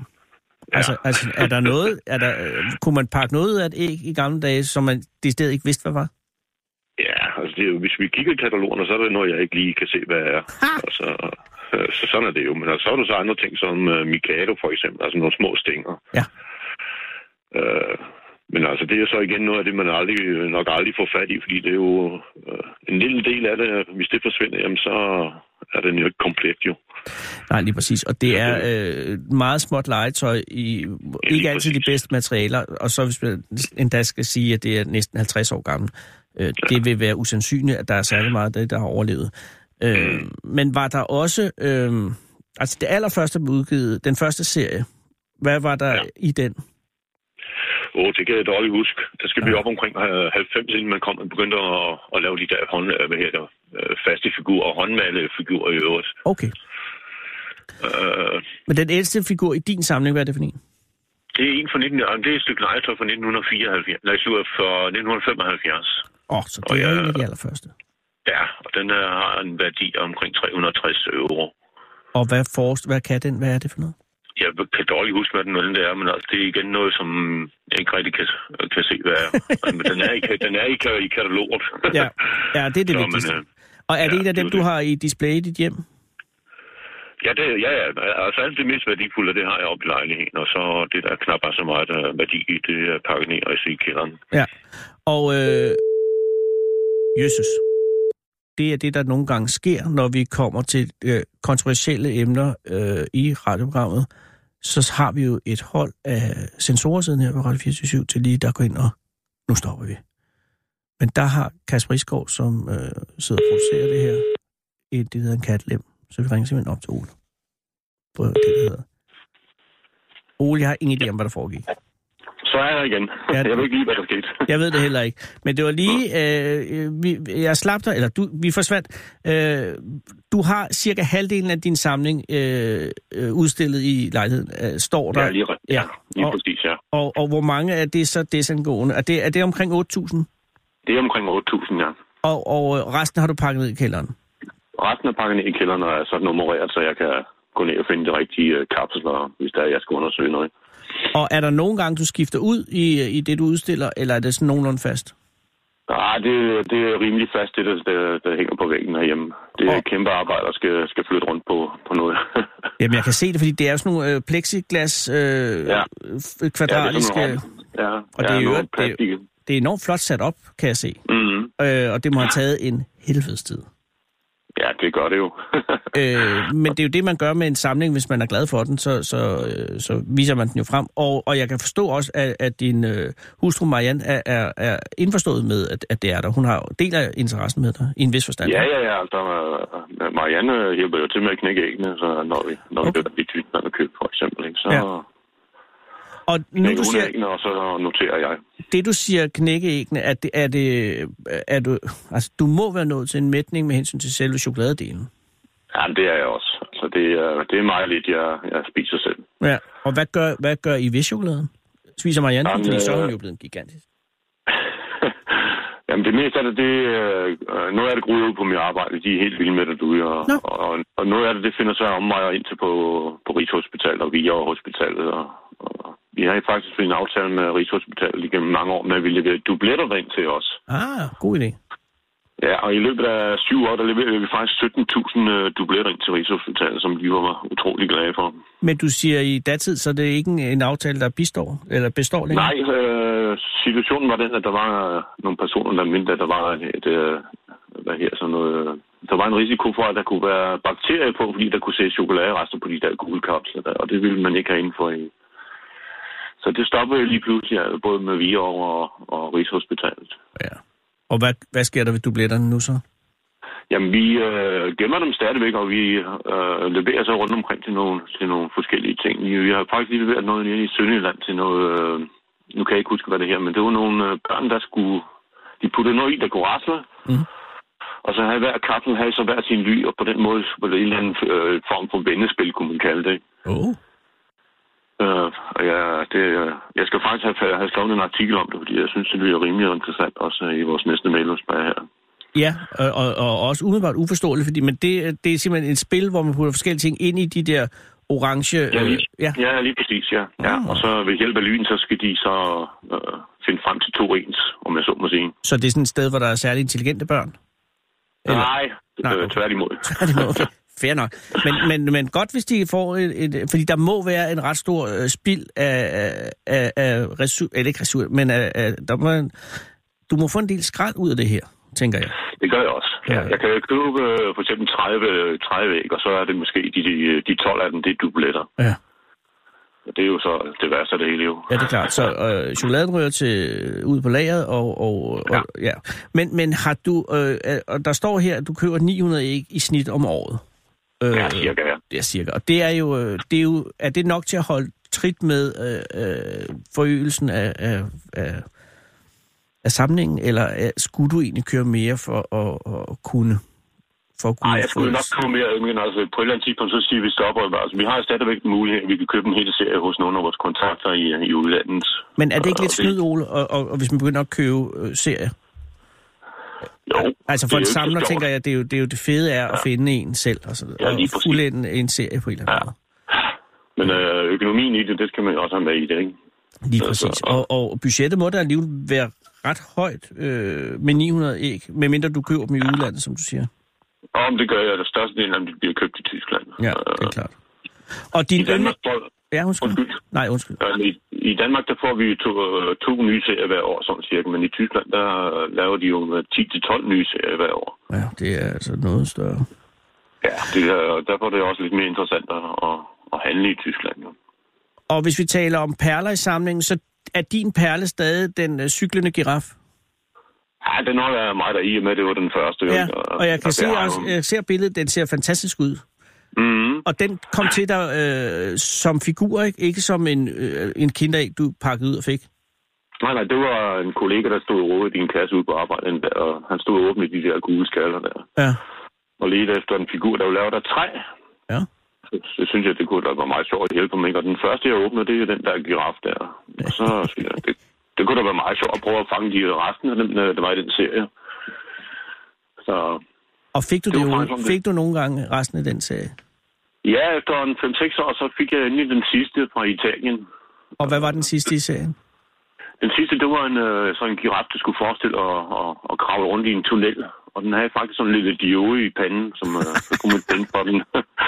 Ja. Altså, altså, er der noget, er der, øh, kunne man pakke noget ud af et æg i gamle dage, som man det sted ikke vidste, hvad var? Ja, altså det er jo, hvis vi kigger i katalogerne, så er det noget, jeg ikke lige kan se, hvad er. Ha! Altså, øh, så sådan er det jo. Men altså, så er der så andre ting som uh, Mikado for eksempel, altså nogle små stænger. Ja. Øh, men altså, det er så igen noget af det, man aldrig, nok aldrig får fat i, fordi det er jo øh, en lille del af det, hvis det forsvinder, jamen så er den jo ikke komplet jo. Nej, lige præcis. Og det er øh, meget småt legetøj i ikke altid de præcis. bedste materialer, og så hvis man endda skal sige, at det er næsten 50 år gammel, øh, det vil være usandsynligt, at der er særlig meget af det, der har overlevet. Øh, men var der også, øh, altså det allerførste blev udgivet, den første serie, hvad var der Ja. i den? Åh, det kan jeg dårligt huske. Der skal Ja. vi op omkring øh, 90, inden man kom og begyndte at, at lave de der hånd, øh, hvad her, der, øh, faste figurer og håndmalede figurer i øvrigt. Okay. Øh, Men den ældste figur i din samling, hvad er det for en? det er en fra 19, øh, det er et stykke legetøj fra 1974, nej, fra 1975. Åh, oh, så det Og er en af de allerførste. Ja, og den øh, har en værdi af omkring 360 euro. Og hvad, forest, hvad kan den? Hvad er det for noget? Jeg kan dårligt huske, hvad den hvad det er, men altså, det er igen noget, som jeg ikke rigtig kan, kan se, hvad er. men den er i, den er i, i kataloget. Ja, ja det er det men, vigtigste. øh, Og er det ja, en af dem, du har i display i dit hjem? Ja, det, ja, ja. Altså alt det mest værdifulde, det har jeg oppe i lejligheden, og så det, der knap er så meget øh, værdi i, det er pakket ned og i kælderen. Ja. Og, øh, Jesus, det er det, der nogle gange sker, når vi kommer til øh, kontroversielle emner øh, i radioprogrammet. Så har vi jo et hold af sensorer siden her på Radio 24 til lige der går ind og, nu stopper vi. Men der har Kasper Isgaard, som øh, sidder og producerer det her, et, det hedder en katlem. Så vi ringer simpelthen op til Ole. På det, der hedder. Ole, jeg har ingen idé om, hvad der foregik. Så er jeg igen. Ja, jeg ved ikke lige, hvad der skete. Jeg ved det heller ikke. Men det var lige... Øh, vi, jeg slap dig, eller du, vi forsvandt. Øh, du har cirka halvdelen af din samling øh, øh, udstillet i lejligheden. Øh, står der. Ja, lige, ret- ja, lige Og- præcis, ja. Og, og hvor mange er det så desangående? Er det, er det omkring 8.000? Det er omkring 8.000, ja. Og, og øh, resten har du pakket ned i kælderen? Resten er pakket ned i kælderen og er så nummereret, så jeg kan gå ned og finde de rigtige øh, kapsler, hvis der er, jeg skal undersøge noget. Og er der nogle gange, du skifter ud i, i det, du udstiller, eller er det sådan nogenlunde fast? Nej, det, det er rimelig fast, det der, der, der hænger på væggen herhjemme. Det er et kæmpe arbejde, der skal, skal flytte rundt på, på noget. Jamen, jeg kan se det, fordi det er sådan nogle øh, plexiglas øh, Ja. kvadratiske... Ja, det er ja, Og det er jo det er- det er enormt flot sat op, kan jeg se. Mm, Øh, og det må have taget en helvedes tid. Ja, det gør det jo. Øh, men det er jo det, man gør med en samling, hvis man er glad for den, så, så, øh, så viser man den jo frem. Og, og jeg kan forstå også, at, at din øh, hustru Marianne er, er, er indforstået med, at, at det er der. Hun har deler interessen med dig, i en vis forstand. ja, ja, ja. Altså, øh, Marianne hjælper jo til med at knække æggene, så når vi, når Okay. vi okay. bliver tyt med køb, for eksempel. Ikke? Så Ja. Og nu du hun siger, æggene, og så noterer jeg. det du siger knækkeæggene, er det, er det, er du, altså du må være nået til en mætning med hensyn til selve chokoladedelen. Ja, det er jeg også. Altså, det, er, det er meget lidt, jeg, jeg spiser selv. Ja. Og hvad gør, hvad gør I ved chokoladen? Spiser Marianne Jamen, fordi så er hun øh, jo blevet gigantisk. Jamen det meste af det, det øh, noget af det gruer ud på mit arbejde. De er helt vilde med det derude. Og, Nå. og, og, noget af det, det finder sig om mig og indtil på, på Rigshospitalet og via Hospitalet. Og, og, vi har faktisk fået en aftale med Rigshospitalet igennem mange år, med at vi leverer dubletter derind til os. Ah, god idé. Ja, og i løbet af syv år, der leverer vi faktisk 17.000 øh, dubletter ind til Rigshospitalet, som de var utrolig glade for. Men du siger i datid, så det er ikke en, en aftale, der består, eller består længere? Nej, øh, situationen var den, at der var øh, nogle personer, der mente, at der var et, øh, hvad her, sådan noget, øh, der var en risiko for, at der kunne være bakterier på, fordi der kunne se chokoladerester på de der gule kapsler der, og det ville man ikke have inden for i. Så det stoppede lige pludselig, både med Hvidovre og, og Rigshospitalet. Ja. Og hvad, hvad sker der ved dubletterne nu så? Jamen, vi øh, gemmer dem stadigvæk, og vi øh, leverer så rundt omkring til nogle, til nogle forskellige ting. Vi, vi har faktisk lige leveret noget nede i Sønderjylland til noget... Øh, nu kan jeg ikke huske, hvad det her, men det var nogle øh, børn, der skulle... De puttede noget i, der kunne rasle. Mhm. Og så havde hver kapsel havde så hver sin ly, og på den måde var det en eller anden øh, form for vendespil, kunne man kalde det. Oh. Øh, og jeg, det, øh, jeg skal faktisk have, have skrevet en artikel om det, fordi jeg synes, det lyder rimelig interessant, også i vores næste medlemsbær her. Ja, og, og, og også umiddelbart uforståeligt, fordi men det, det er simpelthen et spil, hvor man putter forskellige ting ind i de der orange... Ja, lige, ja. ja, lige præcis, ja. ja. Ah. Og så ved hjælp af lyn, så skal de så øh, finde frem til to ens, om jeg så må sige. Så det er sådan et sted, hvor der er særligt intelligente børn? Eller- Nej, Nej, øh, okay. tværtimod. okay. Fair nok. Men, men, men godt, hvis de får et, et... Fordi der må være en ret stor øh, spild af, af, af, af ressour... Eller ikke ressour, men af, af, der må, du må få en del skrald ud af det her, tænker jeg. Det gør jeg også. Ja. Jeg kan købe øh, for eksempel 30, 30 æg, og så er det måske de, de, de 12 af dem, det er dubletter. Ja. Og det er jo så det værste af det hele jo. Ja, det er klart. Så øh, chokoladen rører til, ud på lageret, og, og, ja. og ja. Men, men har du, øh, øh, og der står her, at du køber 900 æg i snit om året. Øh, Ja, cirka, ja. Det er cirka. Og det er jo, øh, det er jo, er det nok til at holde trit med øh, øh, forøgelsen af, af, af, af samlingen, eller øh, skulle du egentlig køre mere for at, at kunne? For at kunne Nej, jeg skulle nok komme mere, men altså på et eller andet tidspunkt, så siger vi stopper. Altså, vi har stadigvæk en mulighed, at vi kan købe en hel serie hos nogle af vores kontakter i, i udlandet. Men er det ikke Og lidt snyd, Ole, og, og, og hvis man begynder at købe øh, serier? Jo, Altså for en så samler tænker jeg, det er jo det, er jo det fede er at finde en selv, altså, Ja, lige og fuldende en serie på en eller anden Ja. måde. Men øh, økonomien i det, det skal man også have med i det, ikke? Lige Altså, præcis. og- Og, og budgettet må da alligevel være ret højt øh, med 900 æg, medmindre du køber dem i udlandet, som du siger. Og om det gør jeg, at størstedelen af dem de bliver købt i Tyskland. Ja, det er klart. Og I din Danmark, yndling... Ja, undskyld. undskyld. Nej, undskyld. Øh, I, I Danmark, der får vi to, øh, to nye serier hver år, sådan cirka. Men i Tyskland, der øh, laver de jo øh, 10-12 nye serier hver år. Ja, det er altså noget større. Ja, det er, derfor er det også lidt mere interessant at, at, at handle i Tyskland. Jo. Og hvis vi taler om perler i samlingen, så er din perle stadig den øh, cyklende giraf? Ja, den holder jeg mig der i og med, det var den første. jo, Ja, ikke? og jeg kan se også, jo- jeg ser billedet, den ser fantastisk ud. Mhm. Og den kom til dig øh, som figur, ikke? Ikke som en, øh, en kinderæg, du pakkede ud og fik. Nej, nej, det var en kollega, der stod og rådede i din klasse ude på arbejde, den og han stod og åbnede de der gule skaller der. Ja. Og ledte efter en figur, der var lavet af træ. Ja. Så, så synes jeg, det kunne da være meget sjovt at hjælpe mig. Og den første, jeg åbnede, det er den der giraf der. Og så siger jeg, det, det kunne da være meget sjovt at prøve at fange de resten af dem, der var i den serie. Så Og fik du, Det det, jo, fik du nogle gange resten af den serie? ja, efter en 5-6 år, så fik jeg endelig den sidste fra Italien. Og hvad var den sidste i serien? Den sidste, det var en, øh, sådan en giraf, der skulle forestille at, at, at kravle rundt i en tunnel. Og den havde faktisk sådan en lille diode i panden, som øh, så kunne man tænde på den.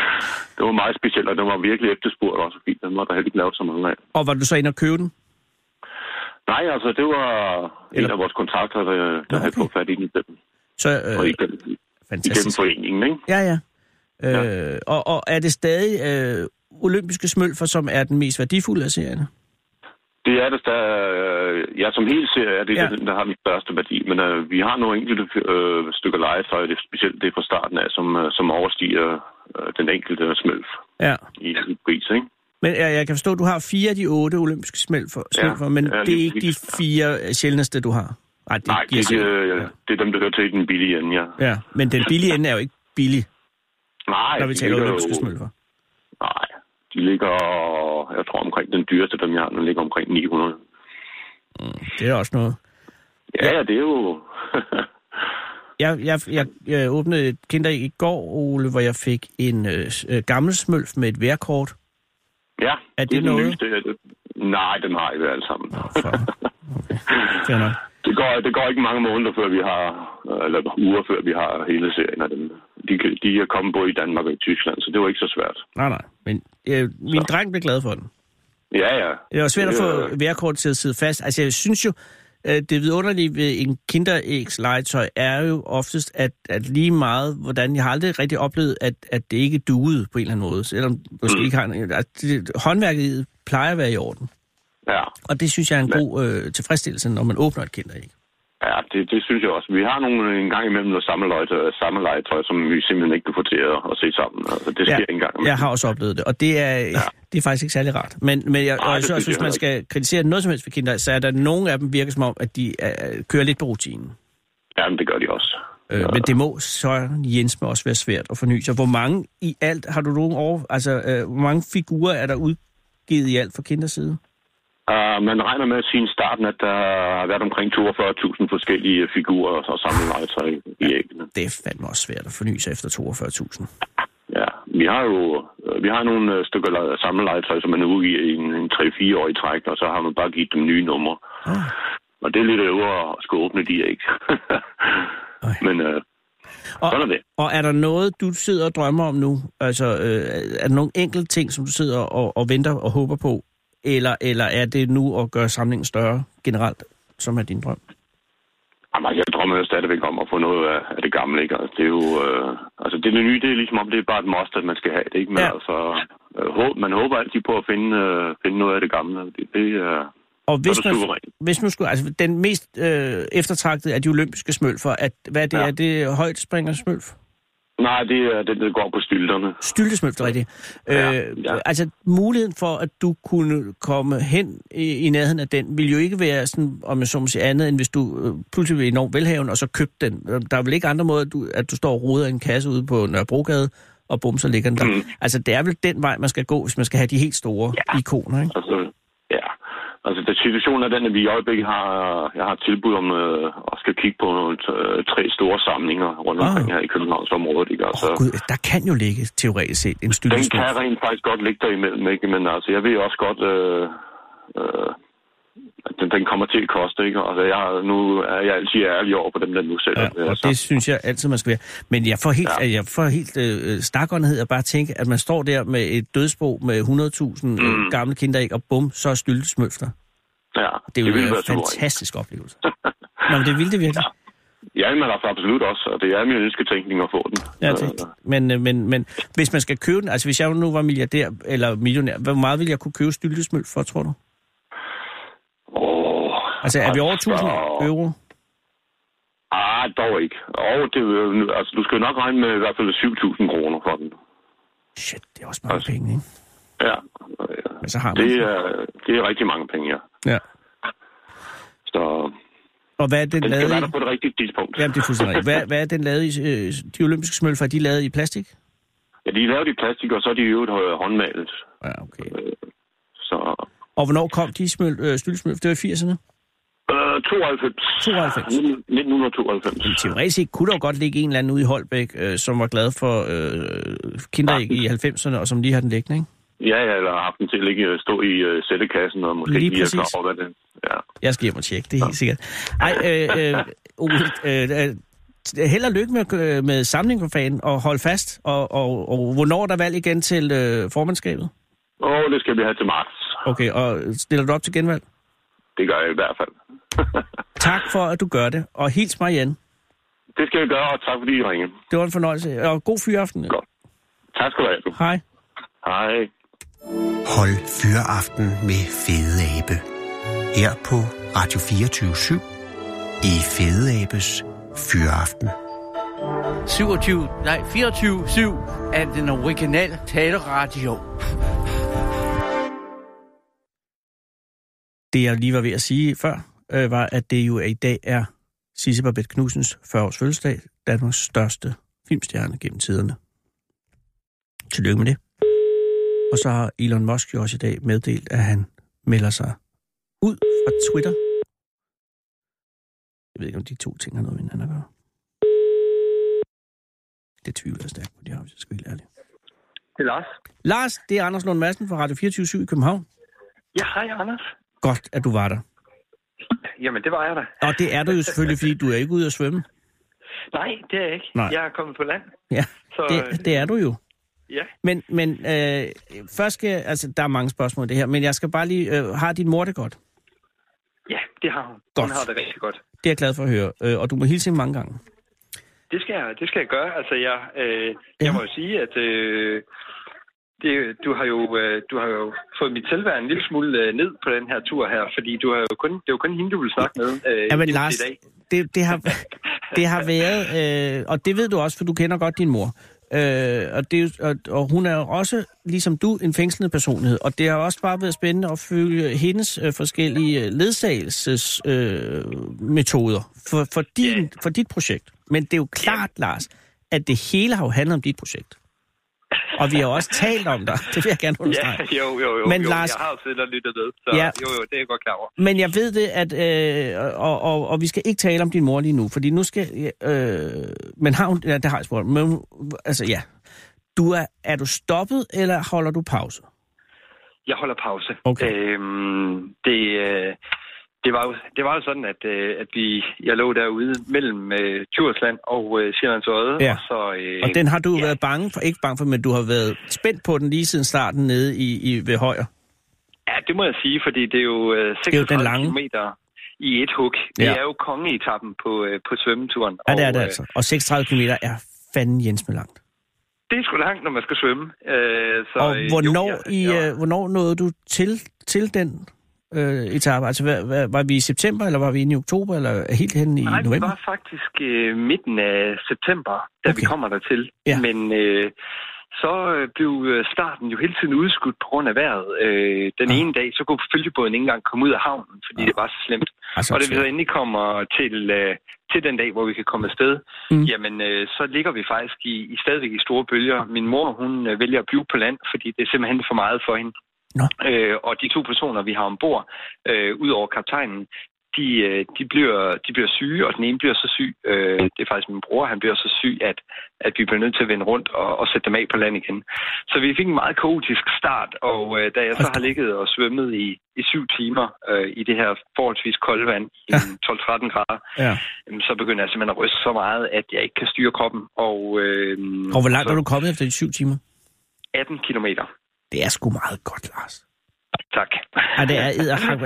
det var meget specielt, og den var virkelig efterspurgt også, fordi den var der heller ikke lavet så mange af. Og var du så inde og købe den? Nej, altså, det var en Eller- af vores kontakter, der, der Nå, havde okay. fået fat i den. Så, øh, igennem, igennem fantastisk. foreningen, ikke? Ja, ja. Øh, og, og er det stadig øh, olympiske smølfer, som er den mest værdifulde af serierne? Det er det, der, øh, ja, som helt serie er det Ja. ja. den, der har den største værdi. Men øh, vi har nogle enkelte øh, stykker legetøj, det specielt det fra starten af, som, øh, som overstiger øh, den enkelte smølf Ja. i, i pris, ikke? Men jeg, jeg kan forstå, at du har fire af de otte olympiske smølfer, smølfer men ja, det er ikke de fire sjældneste, du har. Ej, det Nej, det, øh, det er dem, der hører til den billige ende, ja. Ja, men den billige ende er jo ikke billig, Nej, når vi taler jo- smølfer. Nej, de ligger, jeg tror omkring den dyreste, dem jeg har, den ligger omkring 900. Det er også noget. Ja, ja, det er jo... Jeg, jeg, jeg, jeg åbnede et kinderæg i går, Ole, hvor jeg fik en øh, gammel smølf med et værkort. ja, Er det er den noget? Nyeste, er det. Nej, dem har I vel alle sammen. For, okay. Fair nok. Det går, det går ikke mange måneder, før vi har, eller uger før vi har hele serien af dem. De, de er kommet både i Danmark og i Tyskland, så det var ikke så svært. Nej, nej. Men øh, min Så. dreng blev glad for den. Ja, ja. Det jo svært at få Det er- værkort til at sidde fast. Altså, jeg synes jo, øh, det vidunderlige ved en kinderægs legetøj er jo oftest, at, at lige meget, hvordan jeg har aldrig rigtig oplevet, at, at det ikke duede på en eller anden måde, selvom måske Mm. ikke har en, at det, håndværket det plejer at være i orden. Ja, Og det synes jeg er en god øh, tilfredsstillelse, når man åbner et kinderæg. ja det, det synes jeg også. Vi har nogle en gang imellem noget samme legetøj, samme legetøj, som vi simpelthen ikke kan få til at, se sammen. Altså, det sker Ja, ikke engang. jeg har også oplevet det, og det er, ja. det er faktisk ikke særlig rart. Men, men jeg, Nej, og jeg synes også, synes hvis jeg man skal kritisere noget som helst ved kinder, så er der nogle af dem virker som om, at de øh, kører lidt på rutinen. Ja, men det gør de også. Øh, men det må så Jens med også være svært at forny sig. Hvor mange i alt har du nogen over, altså øh, hvor mange figurer er der udgivet i alt fra kinders side? Uh, man regner med at sige i starten, at der har været omkring 42.000 forskellige figurer og samlet legetøj i æggene. Det er fandme også svært at forny sig efter 42.000. Ja, vi har jo øh, vi har nogle øh, stykker le- samlet legetøj, som man er ude i en, en 3-4 år i træk, og så har man bare givet dem nye numre. Ah. Og det er lidt øvre at skulle åbne de. Ej. Men øh, Og, sådan er det. og er der noget, du sidder og drømmer om nu? Altså, øh, er der nogle enkelte ting, som du sidder og, og venter og håber på? Eller, eller er det nu at gøre samlingen større generelt, som er din drøm? Jamen, altså, jeg drømmer jo stadigvæk om at få noget af, af det gamle, ikke? Altså, det er jo... Øh, altså, det, det nye, det er ligesom om, det er bare et must, at man skal have det, ikke? Men Ja. altså, øh, håb, man håber altid på at finde, øh, finde noget af det gamle. Det, det er... Og hvis er man, hvis nu skulle, altså den mest øh, eftertragtede af de olympiske smølfer, at, hvad er det. Ja. er det højt springer smølf? Nej, det er den, der går på stylterne. Er rigtigt. Ja, øh, ja. Altså muligheden for, at du kunne komme hen i, i nærheden af den, vil jo ikke være sådan, om jeg så må sige andet, end hvis du øh, pludselig er enormt velhaven, og så købte den. Øh, Der er vel ikke andre måder, at du, at du står og roder en kasse ude på Nørrebrogade, og bum, så ligger den der. Mm. Altså det er vel den vej, man skal gå, hvis man skal have de helt store ja. ikoner, ikke? Altså. Altså, den situationen er den, at vi i øjeblikket har, jeg har et tilbud om øh, at skal kigge på nogle, øh, tre store samlinger rundt Ah. omkring her i Københavnsområdet, ikke? Altså, Åh, Gud, der kan jo ligge teoretisk set en den styltesmølf. kan rent faktisk godt ligge derimellem, ikke? Men altså, jeg ved også godt, øh, øh, den, den kommer til at koste, ikke? Altså, jeg, nu er jeg altid ærlig over på dem, der nu sælger Ja, og det synes jeg altid, man skal være. Men jeg får helt, ja. Ja. jeg får helt øh, stakåndighed at bare tænke, at man står der med et dødsbo med 100.000 mm. Mm. gamle kinderæg, og bum, så er styltesmølfter. Ja, Det er jo ville en være suverænt. fantastisk oplevelse. Nå, men det vil det virkelig. Ja, men altså absolut også, og det er min ønsketænkning at få den. Ja, Øh, det. Men, øh, men, men hvis man skal købe den, altså hvis jeg nu var milliardær eller millionær, hvor meget ville jeg kunne købe styltesmølf for, tror du? Altså er vi over 1000 altså, euro? Ah, dog ikke. Og det, altså, du skal nok regne med i hvert fald 7.000 kroner for den. Shit, det er også mange Altså, penge, ikke? Ja, øh, Men så har man det er, det er rigtig mange penge, ja. Ja. Så Og hvad er den den lavet i? på det rigtige tidspunkt. Jamen, det er fuldstændig rigtigt. Hvad, hvad er den lavet i? øh, De olympiske smølfer, er de lavet i plastik? Ja, de er lavet i plastik, og så er de jo håndmalet. Ja, okay. Så Og hvornår kom de smøl, øh? Det var i 80'erne? Øh, 92. 92. 1992. Teoretisk set kunne der jo godt ligge en eller anden ude i Holbæk, øh, som var glad for øh, kinderæg i 90'erne, og som lige har den liggende, ikke? Ja, ja, eller har haft den til at ligge, stå i uh, sættekassen, og måske Lige lige, er klar over, hvad det Ja. Jeg skal hjem og tjekke, det er helt sikkert. Ej, øh, øh, Ole, øh, øh, held og lykke med, øh, med samling for fanden, og hold fast. Og, og, og hvornår er der valg igen til øh, formandskabet? Og det skal vi have til marts. Okay, og stiller du op til genvalg? Det gør jeg i hvert fald. Tak for, at du gør det, og hils mig igen. det skal jeg gøre, og tak fordi I ringede. Det var en fornøjelse, og god fyraften. Godt. Tak skal du have. du. Hej. Hej. Hold Fyraften med Fede Abe. Her på Radio 24 i Fede Abes Fyraften. 27, nej, 24-7 af den originale taleradio. Det, jeg lige var ved at sige før, øh, var, at det jo i dag er Sisse Babette Knudsens 40-års fødselsdag, Danmarks største filmstjerne gennem tiderne. Tillykke med det. Og så har Elon Musk jo også i dag meddelt, at han melder sig ud fra Twitter. Jeg ved ikke, om de to ting har noget med hinanden at gøre. Det tvivler jeg stærkt på, de har, hvis jeg skal være ærlig. Det er Lars. Lars, det er Anders Lund Madsen fra Radio 24 i København. Ja, hej Anders. Godt, at du var der. Jamen, det var jeg da. Og det er du jo selvfølgelig, fordi du er ikke ude at svømme. Nej, det er jeg ikke. Nej. Jeg er kommet på land. Ja, Så, det, det er du jo. Ja. Men, men øh, først skal altså der er mange spørgsmål i det her, men jeg skal bare lige, øh, har din mor det godt? ja, det har hun. Godt. Hun har det rigtig godt. Det er jeg glad for at høre, øh, og du må hilse hende mange gange. Det skal jeg, det skal jeg gøre. Altså, jeg, øh, Ja. jeg må jo sige, at øh, det, du, har jo, øh, du har jo fået mit selvværd en lille smule øh, ned på den her tur her, fordi du har jo kun, det er jo kun hende, du vil snakke med øh, Jamen, Lars, i dag. det, det, har, det har været, øh, og det ved du også, for du kender godt din mor. Øh, og, det, og, og hun er jo også, ligesom du, en fængslende personlighed. Og det har også bare været spændende at følge hendes øh, forskellige ledsagelsesmetoder øh, metoder for, for, din, for dit projekt. Men det er jo klart, Lars, at det hele har jo handlet om dit projekt. Og vi har også talt om dig. Det vil jeg gerne understrege. Ja, jo, jo, jo. Men jo. Lars- Jeg har jo siddet og lyttet med, så ja. jo, jo, det er jeg godt klar over. Men jeg ved det, at øh, og, og, og vi skal ikke tale om din mor lige nu, fordi nu skal øh, men har hun ja, det har jeg spurgt. Men altså ja. Du er er du stoppet eller holder du pause? Jeg holder pause. Okay. Øhm, det, øh, det, var jo, det var jo sådan, at, øh, at vi, jeg lå derude mellem øh, Djursland og øh, Sjællands Øde. Ja. Og, så, øh, Og den har du ja. været bange for, ikke bange for, men du har været spændt på den lige siden starten nede i, i ved Højer. Ja, det må jeg sige, fordi det er jo øh, er jo 36 den lange. kilometer i et hug. Det Ja. er jo kongeetappen på, øh, på svømmeturen. Ja, det er og, det øh, altså. Og 36 km er fanden Jens med langt. Det er sgu langt, når man skal svømme. Øh, så, Og øh, hvornår, jo, i, jeg, øh, hvornår nåede du til, til den øh, etape? Altså, hvad, hvad, var vi i september, eller var vi inde i oktober, eller helt hen i Nej, det november? var faktisk øh, midten af september, da okay. vi kommer dertil. Ja. Men øh, så øh, blev øh, starten jo hele tiden udskudt på grund af vejret. Øh, den Ah. ene dag, så kunne følgebåden ikke engang komme ud af havnen, fordi Ah. det var så slemt. Altså, Og da vi så endelig kommer til, øh, til den dag, hvor vi kan komme afsted, mm. jamen øh, så ligger vi faktisk i, i stadigvæk i store bølger. Min mor, hun øh, vælger at blive på land, fordi det er simpelthen for meget for hende. Nå. Øh, og de to personer, vi har ombord, øh, ud over kaptajnen, de, øh, de, bliver, de bliver syge, og den ene bliver så syg, øh, det er faktisk min bror, han bliver så syg, at, at vi bliver nødt til at vende rundt og, og sætte dem af på land igen. Så vi fik en meget kaotisk start, og øh, da jeg så har ligget og svømmet i, i syv timer øh, i det her forholdsvis kolde vand, i Ja. 12-13 grader, Ja. jamen, så begynder jeg simpelthen at ryste så meget, at jeg ikke kan styre kroppen. Og, øh, Og hvor langt så er du kommet efter de syv timer? 18 kilometer. Det er sgu meget godt, Lars. Tak. Ja, det er edderhak.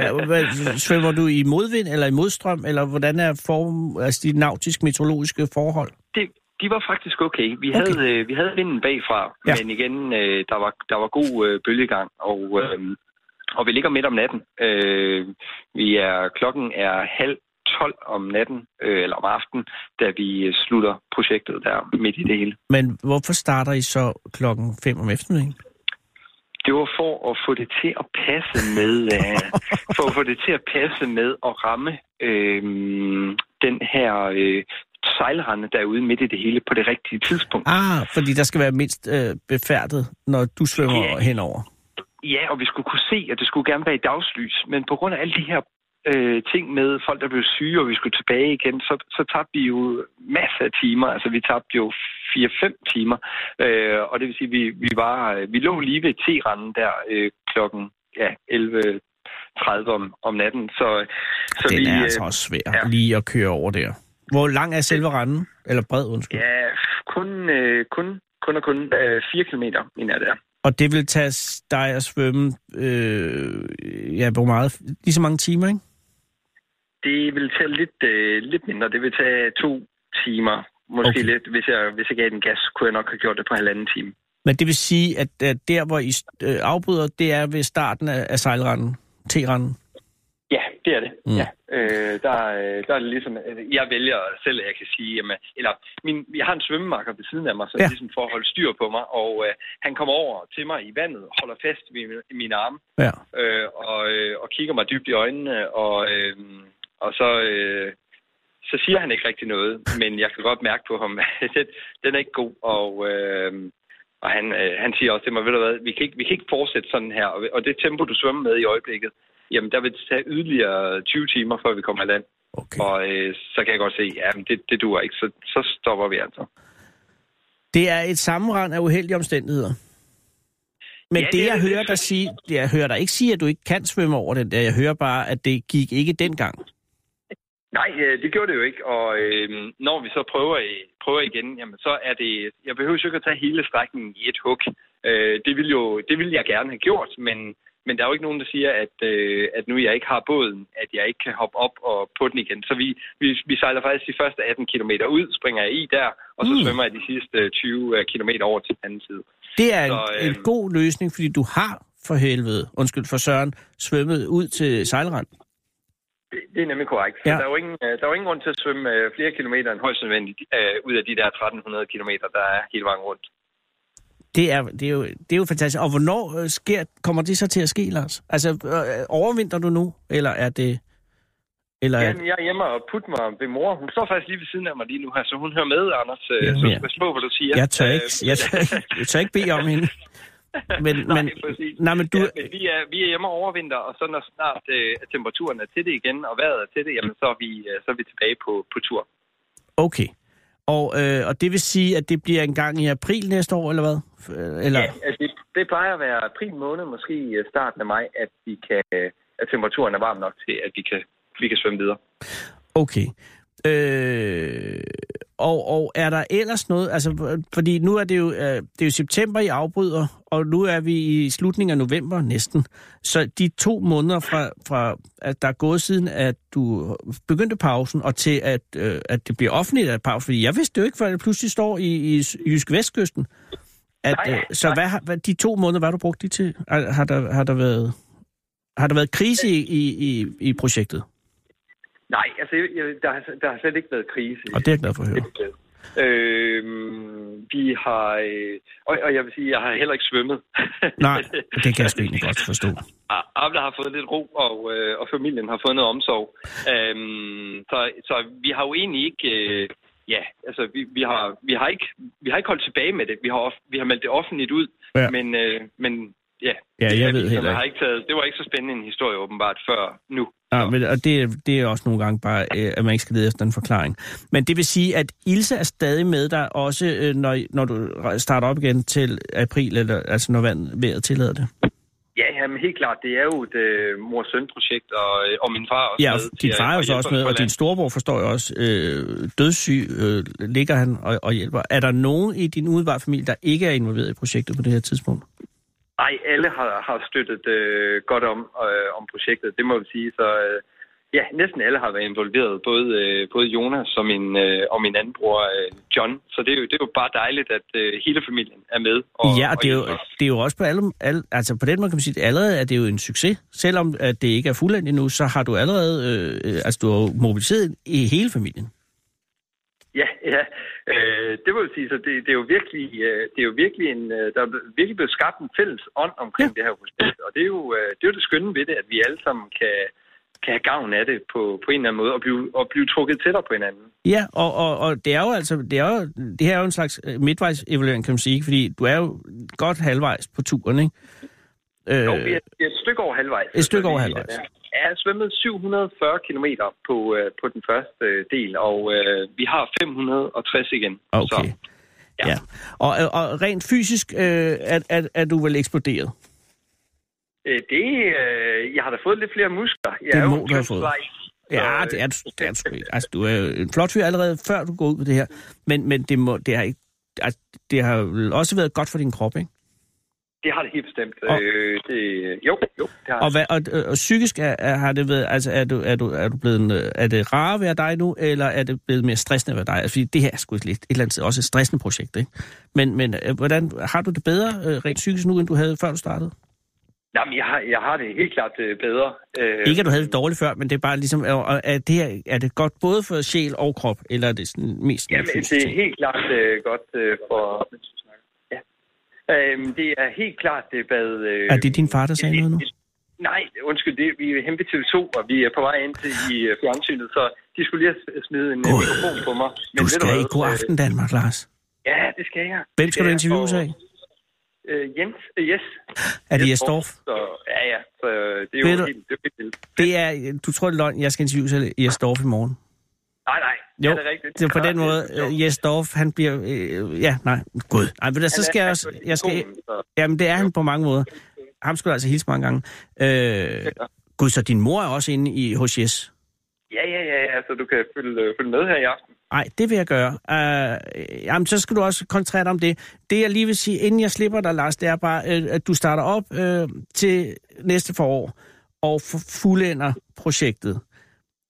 Svømmer du i modvind eller i modstrøm, eller hvordan er form, altså de nautisk-meteorologiske forhold? det, de var faktisk okay. Vi, Okay. Havde, øh, vi havde vinden bagfra, Ja. men igen, øh, der, var, der var god øh, bølgegang, og, øh, og vi ligger midt om natten. Øh, vi er, klokken er halv 12 om natten, øh, eller om aftenen, da vi slutter projektet der midt i det hele. Men hvorfor starter I så klokken 5 om eftermiddagen? Det var for at få det til at passe med, øh, for at få det til at passe med at ramme øh, den her øh, sejlrende derude midt i det hele på det rigtige tidspunkt. Ah, fordi der skal være mindst øh, befærdet, når du svømmer Ja. henover. Ja, og vi skulle kunne se, at det skulle gerne være i dagslys. Men på grund af alle de her øh, ting med folk, der blev syge, og vi skulle tilbage igen, så, så tabte vi jo masser af timer. Altså, vi tabte jo 4-5 timer. Øh, og det vil sige, vi, vi, var, øh, vi lå lige ved T-randen der øh, klokken ja, 11.30 om, om natten. Så, så Den vi, er øh, altså også svær ja. lige at køre over der. Hvor lang er selve randen? Eller bred, undskyld. Ja, kun, øh, kun, kun og kun øh, 4 kilometer, mener jeg det er. Og det vil tage dig at svømme, øh, ja, hvor meget? Lige så mange timer, ikke? Det vil tage lidt, øh, lidt mindre. Det vil tage to timer. Måske Okay. lidt. Hvis jeg, hvis jeg gav den gas, kunne jeg nok have gjort det på halvanden time. Men det vil sige, at, at der, hvor I øh, afbryder, det er ved starten af, af sejlranden, T-randen. Ja, det er det. Mm. Ja. Øh, der, øh, der er det ligesom, øh, jeg vælger selv, at jeg kan sige, jamen, eller min, jeg har en svømmemakker ved siden af mig, som Ja. ligesom får at holde styr på mig, og øh, han kommer over til mig i vandet, holder fast i mine, i mine arme, Ja. øh, og, øh, og kigger mig dybt i øjnene, og, øh, og så, øh, så siger han ikke rigtig noget, men jeg kan godt mærke på ham, at den, er ikke god, og, øh, og han, øh, han siger også til mig, ved du hvad, vi kan ikke, vi kan ikke fortsætte sådan her, og, og det tempo, du svømmer med i øjeblikket, jamen der vil det tage yderligere 20 timer, før vi kommer i land. Okay. Og øh, så kan jeg godt se, at det, det duer ikke, så, så stopper vi altså. Det er et sammenrend af uheldige omstændigheder. Men Ja, det, det jeg det. hører dig sige, jeg hører dig ikke sige, at du ikke kan svømme over den der. Jeg hører bare, at det gik ikke dengang. Nej, øh, det gjorde det jo ikke, og øh, når vi så prøver, prøver igen, jamen så er det, jeg behøver jo ikke at tage hele strækningen i et hug. Øh, det, vil jo, det ville jeg gerne have gjort, men, Men der er jo ikke nogen, der siger, at, øh, at nu jeg ikke har båden, at jeg ikke kan hoppe op og på den igen. Så vi, vi, vi sejler faktisk de første 18 km ud, springer jeg i der, og så Mm. mm. svømmer jeg de sidste 20 km over til den anden side. Det er en, Så, en øhm, god løsning, fordi du har for helvede, undskyld for Søren, svømmet ud til sejlrand. Det, er nemlig korrekt. Ja. der, er jo ingen, øh, der er jo ingen grund til at svømme øh, flere kilometer end højst nødvendigt øh, ud af de der 1300 kilometer, der er hele vejen rundt. Det er, det, er jo, det er jo fantastisk. Og hvornår øh, sker, kommer det så til at ske, Lars? Altså, øh, overvinter du nu, eller er det... Eller er, Jamen, jeg er hjemme og putter mig ved mor. Hun står faktisk lige ved siden af mig lige nu her, så hun hører med, Anders. Jamen, så ja. pas på, hvad du siger. jeg, tør ikke, jeg, tør, ikke- jeg tør ikke bede om hende. Men, Nej, men, præcis. nej, men du, Ja, men vi, er, vi er hjemme og overvinter, og så når snart øh, temperaturen er til det igen, og vejret er til det, jamen, så er vi, øh, så er vi tilbage på, på tur. okay. Og, øh, og det vil sige, at det bliver en gang i april næste år, eller hvad? Øh, Eller, Ja, altså det, det plejer at være april måned, måske i øh, starten af maj, at, vi kan, at temperaturen er varm nok til, at vi kan, vi kan svømme videre. Okay. Øh, og, og er der ellers noget, altså, fordi nu er det jo, øh, det er jo september, I afbryder, og nu er vi i slutningen af november næsten. Så de to måneder fra, fra at der er gået siden, at du begyndte pausen, og til at, øh, at det bliver offentligt af pause, fordi jeg vidste jo ikke, før det pludselig står i, i Jysk Vestkysten. At, Nej, øh, så nej. hvad, hvad, de to måneder, hvad har du brugt de til? Har, har, der, har der været... Har der været krise i, i, i, i projektet? Nej, altså jeg, der, har, der har slet ikke været krise. Og det er jeg glad for at høre. Øh, vi har, øh, og, og jeg vil sige, jeg har heller ikke svømmet. Nej, det kan jeg sgu egentlig godt forstå. Abla har fået lidt ro, og, øh, og familien har fået noget omsorg. Øhm, så, så vi har jo egentlig ikke... Øh, ja, altså vi, vi, har, vi, har ikke, vi har ikke holdt tilbage med det. Vi har, vi har meldt det offentligt ud, Ja. men, øh, men ja... Ja, jeg ved heller har ikke. ikke taget, det var ikke så spændende en historie åbenbart før nu. Ja, men, og det, er- det er også nogle gange bare, øh, at man ikke skal lede efter en forklaring. Men det vil sige, at Ilse er stadig med dig, også øh, når, når du starter op igen til april, eller, altså når vand, vejret tillader det. Ja, jamen helt klart. Det er jo et øh, mor-søn-projekt, og, øh, og min far også Ja, med. din far er jo så også med, og din storebror forstår jeg også, øh, dødssyg øh, ligger han og, og hjælper. Er der nogen i din umiddelbare familie, der ikke er involveret i projektet på det her tidspunkt? Nej, alle har, har støttet øh, godt om, øh, om projektet, det må vi sige. Så øh, ja, næsten alle har været involveret, både, øh, både Jonas og min, øh, og min anden bror øh, John. Så det er, jo, det er jo bare dejligt, at øh, hele familien er med. Og, ja, og det er, jo, hjælper. det er jo også på alle, alle, altså på den måde kan man sige, at allerede er det jo en succes. Selvom at det ikke er fuldendt endnu, så har du allerede, øh, øh, altså du har mobiliseret i hele familien. Ja, ja. Øh, det må jeg sige, så det, det er jo virkelig, øh, det er jo virkelig en, øh, der er virkelig blevet skabt en fælles ånd omkring ja. det her projekt. Og det er, jo, øh, det er jo det skønne ved det, at vi alle sammen kan, kan have gavn af det på, på en eller anden måde, og blive, og blive trukket tættere på hinanden. Ja, og, og, og det er jo altså, det, er jo, det her er jo en slags øh, midtvejs-evaluering, kan man sige, fordi du er jo godt halvvejs på turen, ikke? Øh, Jo, vi er, vi er et stykke over halvvejs. Et stykke over halvvejs. øh, Jeg har svømmet 740 km på, øh, på den første øh, del, og øh, vi har 560 igen. okay. Så, ja. ja. Og, og rent fysisk øh, er, er, er du vel eksploderet? øh, det, øh, jeg har da fået lidt flere muskler. Jeg Det er må du have fået. Ja, det er, du- det er du ikke. Altså, du er en flot fyr allerede, før du går ud på det her. Men, men det, må, det, har ikke, altså, det har vel også været godt for din krop, ikke? Det har det helt bestemt. Og- Øh, det, jo, jo, det har Og, hvad, og, og, og psykisk er, er, har det været, altså er du, er du, er du blevet, en, øh, er det rarere at være dig nu, eller er det blevet mere stressende at være dig? Altså, fordi det her er sgu et, lidt- et eller andet sted også et stressende projekt, ikke? Men, men øh, hvordan, har du det bedre øh, rent psykisk nu, end du havde før du startede? Jamen, jeg har, jeg har det helt klart øh, bedre. Øh, Ikke at du havde det dårligt før, men det er bare ligesom, er, er, det her, er det godt både for sjæl og krop, eller er det sådan mest Jamen, det er helt klart øh, godt øh, for... Øhm, det er helt klart, det er hvad... Øh, Er det din far, der sagde noget nu? Nej, undskyld, det, vi er hjemme ved TV2, og vi er på vej ind til i øh, fjernsynet, så de skulle lige have smide en øh, God. mikrofon på mig. Du ved skal i God øh, Aften Danmark, Lars. Ja, det skal jeg. Hvem skal du interviewe sig af? Øh, Jens, øh, yes. Er det Jes? Så, ja, ja, så øh, det er Ved jo du- helt, det er helt. Det er, du tror det er løgn, jeg skal interviewe sig af Jesdorf i morgen. Nej, nej, Jo, er det rigtigt? Det er på den måde, øh, Jes Dorf, han bliver... Øh, ja, nej, gud. Ej, men der, så skal jeg også... Jeg skal, jamen, det er han på mange måder. Ham skulle jeg altså hilse mange gange. Øh, gud, så din mor er også inde i, hos Jes? Ja, ja, ja, ja, så du kan følge, øh, følge med her i aften. Nej, det vil jeg gøre. Øh, jamen, så skal du også koncentrere dig om det. Det, jeg lige vil sige, inden jeg slipper dig, Lars, det er bare, øh, at du starter op øh, til næste forår og fuldender projektet.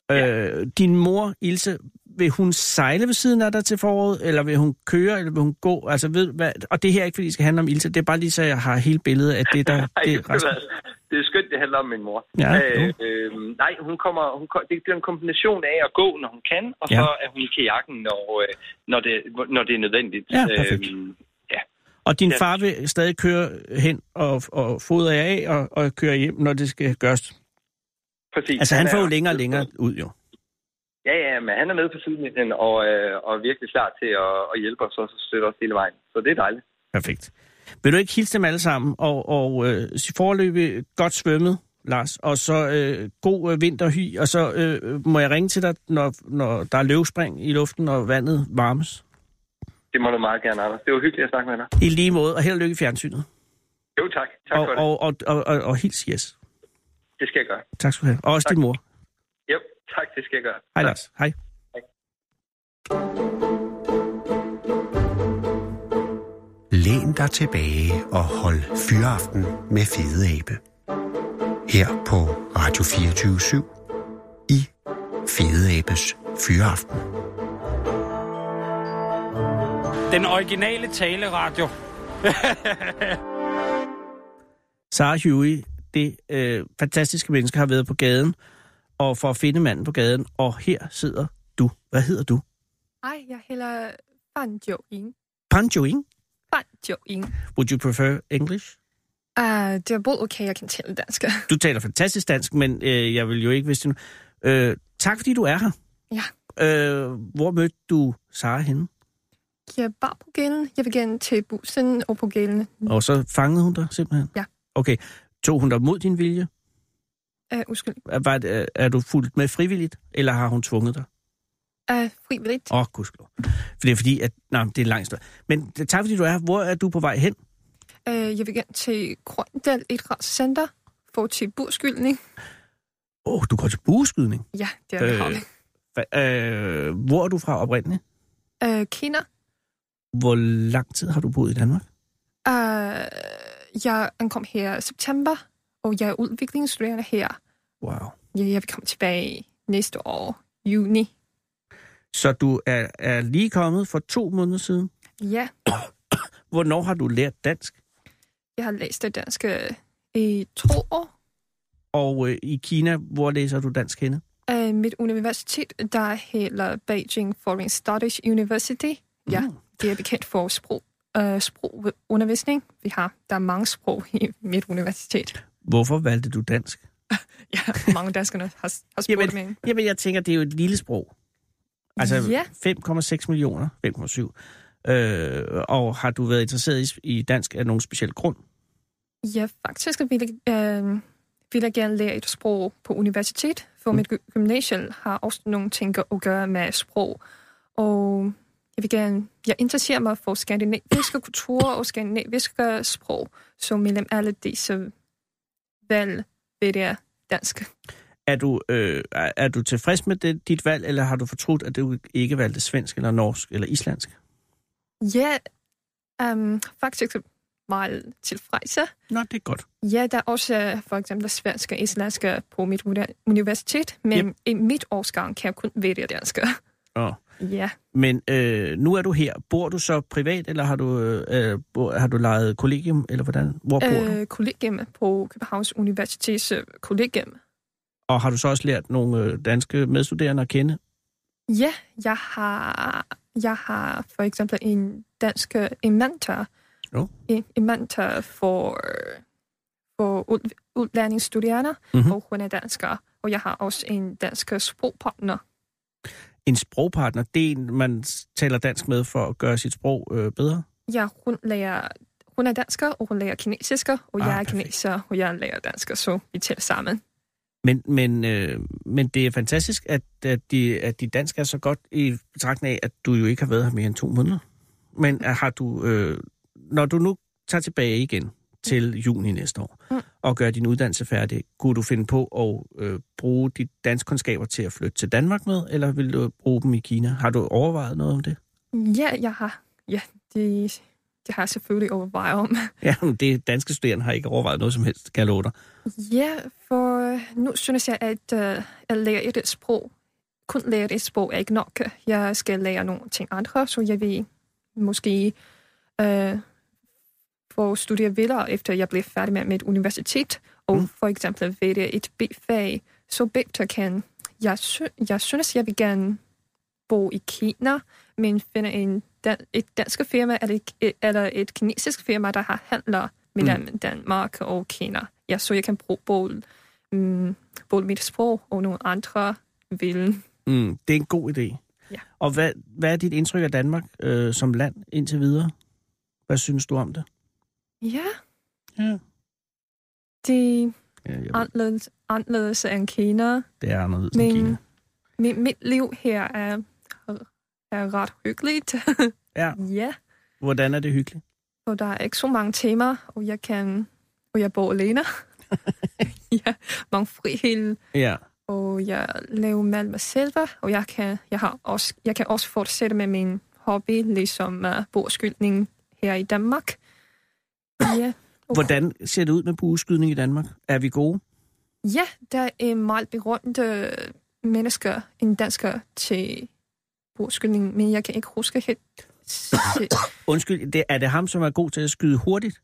Ja. Øh, din mor, Ilse, vil hun sejle ved siden af dig til foråret, eller vil hun køre, eller vil hun gå? Altså, ved, hvad, og det her er ikke, fordi det skal handle om Ilse, det er bare lige så, jeg har hele billedet af det, der... Det, det, er, det er skønt, det handler om min mor. Ja, øh, øh, nej, hun kommer, hun, det er en kombination af at gå, når hun kan, og Ja. så er hun i kajakken, når, øh, når, det, når det er nødvendigt. Ja, perfekt. Ja. Og din Ja. far vil stadig køre hen og, og fodre jer af og, og køre hjem, når det skal gøres. Præcis. Altså, han får jo er- længere og længere ud, jo. Ja, ja, men han er med på sidelinjen og, øh, og er virkelig klar til at, at hjælpe os og støtte os hele vejen. Så det er dejligt. Perfekt. Vil du ikke hilse dem alle sammen, og, og øh, sige forløbig godt svømmet, Lars, og så øh, god øh, vinterhy, og så øh, må jeg ringe til dig, når, når der er løvspring i luften, og vandet varmes. Det må du meget gerne, Anders. Det var hyggeligt at snakke med dig. I lige måde, og held og lykke i fjernsynet. Jo, tak. Tak Og, for det. og, og, og, og, og hils yes. Det skal jeg gøre. Tak skal du have. Og også Tak. din mor. Tak. Det skal jeg gøre. Hej. Lars. Hej. Læn dig tilbage og hold fyraften med Fede Abe. Her på Radio 24 i Fede Abes Fyraften. Den originale taleradio. Sarah Huey, det øh, fantastiske menneske, har været på gaden, og for at finde manden på gaden, og her sidder du. Hvad hedder du? Ej, jeg hælder Fan Jo Ying. Fan Jo Ying. Would you prefer English? Uh, det er både okay, jeg kan tale dansk. Du taler fantastisk dansk, men øh, jeg vil jo ikke vidste nu. Øh, tak fordi du er her. Ja. Øh, hvor mødte du Sara henne? Jeg er bare på gælden. Jeg vil gerne til bussen og på gælden. Og så fangede hun dig simpelthen? Ja. Okay. Tog hun dig mod din vilje? Uh, undskyld. Er, var, det- er du fuldt med frivilligt, eller har hun tvunget dig? Uh, frivilligt. Åh, oh, gudskelov. For det er fordi, at... Nej, det er en lang historie. Men det- tak fordi du er her. Hvor er du på vej hen? Uh, jeg vil gerne til Grøndal Idrætscenter for til burskyldning. Åh, oh, du går til bueskydning. Ja, det er Øh. øh. Øh, hvor er du fra oprindeligt? Uh, Kina. Hvor lang tid har du boet i Danmark? Uh, jeg ankom her i september, og jeg er udviklingsstuderende her. Wow. Jeg, jeg vil komme tilbage næste år, juni. Så du er, er lige kommet for to måneder siden. Ja, Hvornår har du lært dansk? jeg har læst det danske i to år. Og øh, i Kina, hvor læser du dansk henne? Uh, mit universitet, der hedder Beijing Foreign Studies University. Ja, Mm. det er bekendt for sprog, uh, sprogundervisning. Vi har, der er mange sprog i mit universitet. Hvorfor valgte du dansk? Ja, mange danskere har, har spurgt Jamen, mig. Jamen, jeg tænker, det er jo et lille sprog. Altså Ja. 5,6 millioner, 5,7. Øh, og har du været interesseret i, i dansk af nogen speciel grund? Ja, faktisk vil jeg, øh, vil jeg gerne lære et sprog på universitet, for mit gy- gymnasium har også nogle ting at gøre med sprog. Og jeg vil gerne, jeg interesserer mig for skandinaviske kulturer og skandinaviske sprog, så mellem alle disse valg jeg dansk. Er du, øh, er, du tilfreds med det, dit valg, eller har du fortrudt, at du ikke valgte svensk, eller norsk, eller islandsk? Ja, um, faktisk meget tilfredse. Nå, det er godt. Ja, der er også øh, for eksempel svensk og islandsk på mit uni- universitet, men Yep. i mit årsgang kan jeg kun vælge dansk. Åh. Ja, Men øh, nu er du her. Bor du så privat, eller har du, øh, bor, har du lejet kollegium, eller hvordan? Hvor bor du? øh, kollegium på Københavns Universitets øh, kollegium. Og har du så også lært nogle øh, danske medstuderende at kende? Ja, jeg har, jeg har for eksempel en dansk øh, en mentor. Jo. En, en mentor for, for ud, udlændingsstuderende, Mhm. og hun er dansker. Og jeg har også en dansk sprogpartner. En sprogpartner, det er en, man taler dansk med for at gøre sit sprog øh, bedre? Ja, hun lærer hun er dansker, og hun lærer kinesisk, og Ah, jeg er perfekt. kineser, og jeg lærer dansk, så vi taler sammen. Men, men, øh, men det er fantastisk, at, at, de, at de dansk er så godt i betragtning af, at du jo ikke har været her mere end to måneder. Men er- har du, øh, når du nu tager tilbage igen til juni næste år, Mm. og gør din uddannelse færdig, kunne du finde på at øh, bruge dit dansk kundskaber til at flytte til Danmark med, eller vil du bruge dem i Kina? Har du overvejet noget om det? Ja, jeg har. Ja, det, det har jeg selvfølgelig overvejet om. Ja, men det danske studerende har ikke overvejet noget som helst, kan jeg love dig. Ja, for øh, nu synes jeg, at uh, at lære et sprog, kun lære et sprog er ikke nok. Jeg skal lære nogle ting andre, så jeg vil måske få studere videre, efter jeg bliver færdig med mit universitet, og mm. for eksempel vælge et B-fag, så bagefter kan jeg, sy- jeg synes, jeg vil gerne bo i Kina, men finde en dan- et dansk firma eller et, eller et kinesisk firma, der har handler mellem mm. Danmark og Kina. Ja, så jeg kan bruge både, mm, både mit sprog og nogle andre vil. Mm, det er en god idé. Ja. Og hvad, hvad er dit indtryk af Danmark øh, som land indtil videre? Hvad synes du om det? Ja, Ja. det ja er anderledes, anderledes end Kina. det er anderledes end Kina. Men mit, mit liv her er, er ret hyggeligt. Ja. ja, Hvordan er det hyggeligt? for der er ikke så mange temaer, og jeg kan, og jeg bor alene. ja, mange frihed, Ja. og jeg laver med selv, og jeg kan, jeg, har også, jeg kan også fortsætte med min hobby, ligesom uh, bordskylning her i Danmark. Ja, og, Hvordan ser det ud med bueskydning i Danmark? Er vi gode? ja, der er meget berømte mennesker, en dansker til bordskylning, men jeg kan ikke huske helt. Undskyld, det, er det ham, som er god til at skyde hurtigt?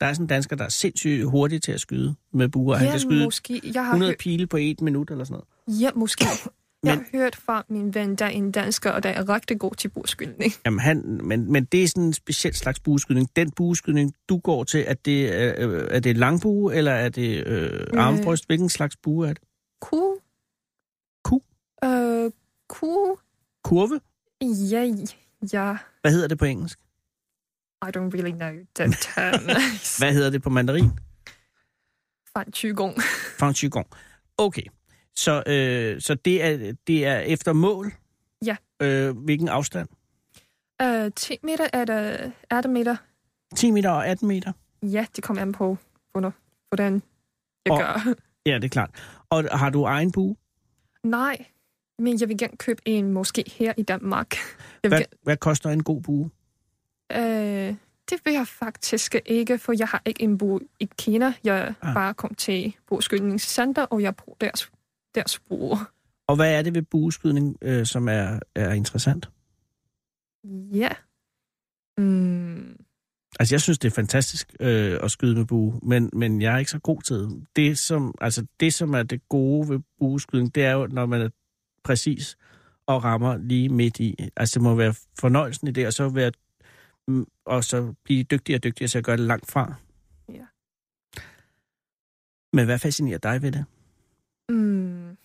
Der er sådan en dansker, der er sindssygt hurtig til at skyde med buer. Han Ja, kan skyde måske. Jeg har 100 hørt, pile på et minut eller sådan noget. ja, måske. Jeg Men- har hørt fra min ven, der er en dansker, og der er rigtig god til bordskylning. Jamen, han, men, men det er sådan en speciel slags bueskydning. Den bueskydning, du går til, er det, er, er det langbue, eller er det øh, armbryst? Hvilken slags bue er det? Ku? Ku? Øh, ku? Kurve? Ja, ja. Hvad hedder det på engelsk? I don't really know the term. Hvad hedder det på mandarin? Fan 20 gang. Fanchigon. Okay, så, øh, så det, er, det er efter mål? Ja. Øh, hvilken afstand? Øh, 10 meter er det 18 meter. 10 meter og 18 meter? Ja, det kommer an på, hvordan- jeg Og- gør. Ja, det er klart. Og har du egen bue? Nej, men jeg vil gerne købe en måske her i Danmark. Jeg Hvad, hvad koster en god bue? gerne, øh, det vil jeg faktisk ikke, for jeg har ikke en bog i Kina. Jeg Ah. bare kom til bogskydningscenter, og jeg bruger deres, deres bog. Og hvad er det ved bueskydning, øh, som er, er interessant? Ja. Mm, Altså, jeg synes, det er fantastisk øh, at skyde med bue, men, men jeg er ikke så god til det. Det som, altså, det, som er det gode ved bueskydning, det er jo, når man er præcis og rammer lige midt i. Altså, det må være fornøjelsen i det, og så, være, mm, og så blive dygtigere og dygtigere til at gøre det langt fra. Ja. Men hvad fascinerer dig ved det? Mm.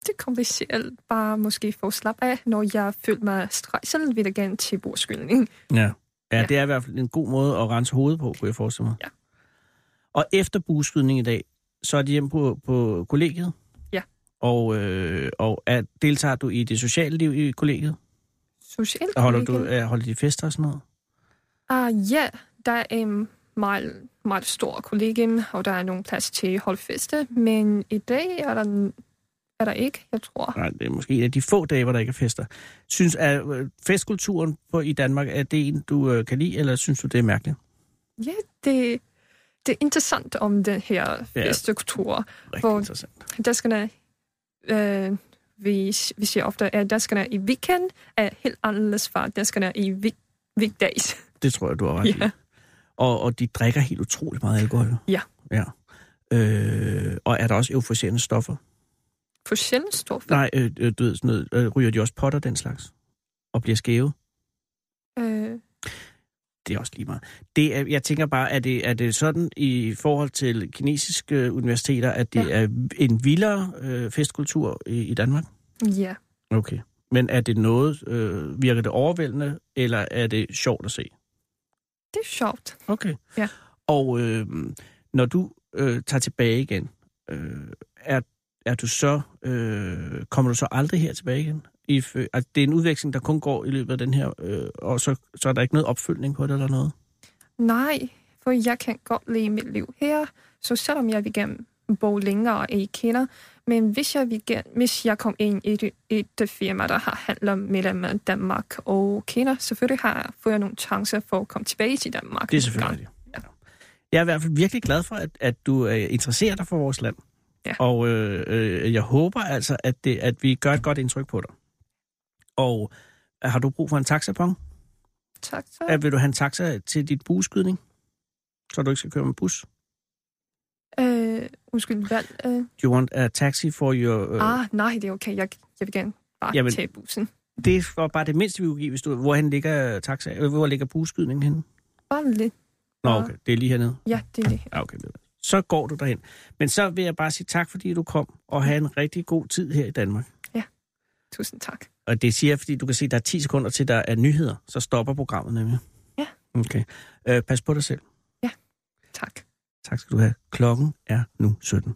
Det er kompliceret. Bare måske få slap af, når jeg føler mig stresset, vil jeg gerne til bordskydning. Ja. ja. Ja. det er i hvert fald en god måde at rense hovedet på, kunne jeg forestille mig. Ja. Og efter bueskydning i dag, så er de hjemme på, på kollegiet? Ja. Og, øh, og er, deltager du i det sociale liv i kollegiet? Socialt Og holder, du, er, holder de fester og sådan noget? Uh, ja, der er en meget, meget stor kollegium, og der er nogle plads til holdfeste, men i dag er der, er der ikke, jeg tror. Nej, det er måske en af de få dage, hvor der ikke er fester. Synes, at øh, festkulturen på, i Danmark, er det en, du øh, kan lide, eller synes du, det er mærkeligt? Ja, det, det er interessant om den her festekultur. Rigtig Hvor- interessant. Danskerne, øh, vi, vi siger ofte, at danskerne i weekend er helt anderledes fra danskerne i week, weekdays. Det tror jeg, du har ret Ja. Og, og de drikker helt utroligt meget alkohol. Ja. Ja. Øh, og er der også euforiserende stoffer? For sjældent stoffer. Nej, øh, øh, du ved, sådan noget, øh, ryger de også potter den slags? Og bliver skæve? Øh, Det er også lige meget. Det er, jeg tænker bare, er det, er det sådan i forhold til kinesiske universiteter, at det Ja. er en vildere øh, festkultur i, i Danmark? ja. Okay. Men er det noget, øh, virker det overvældende, eller er det sjovt at se? Det er sjovt. Okay. Ja. Og øh, når du øh, tager tilbage igen, øh, er, er du så, øh, kommer du så aldrig her tilbage igen? I, altså, det er en udveksling, der kun går i løbet af den her, øh, og så, så er der ikke noget opfølgning på det eller noget? Nej, for jeg kan godt lide mit liv her. Så selvom jeg vil gerne bo længere i Kina, Men hvis jeg, vil hvis jeg kom ind i et, et firma, der har handler mellem Danmark og Kina, selvfølgelig har jeg, får jeg nogle chancer for at komme tilbage til Danmark. Det er selvfølgelig rigtigt. Ja. Jeg er i hvert fald virkelig glad for, at, at du øh, interesserer dig for vores land. Ja. Og øh, øh, jeg håber altså, at, det, at vi gør et godt indtryk på dig. Og øh, har du brug for en taxapong? Tak. Ja. Vil du have en taxa til dit bueskydning? Så du ikke skal køre med bus? Øh, undskyld, hvad? Øh, Do you want a taxi for your... Øh, ah, nej, det er okay. Jeg, jeg vil gerne bare Jamen. tage bussen. Det var bare det mindste, vi kunne give, hvis du... Hvorhen ligger taxa? øh, Hvor ligger bueskydningen henne? Bare lidt. Nå, Ja. okay. Det er lige hernede. Ja, det er det. Ja, okay. Så går du derhen. Men så vil jeg bare sige tak, fordi du kom, og have en rigtig god tid her i Danmark. Tusind tak. Og det siger jeg, fordi du kan se, at der er 10 sekunder til, der er nyheder. Så stopper programmet nemlig. Ja. Okay. Øh, pas på dig selv. Tak. Tak skal du have. Klokken er nu 17.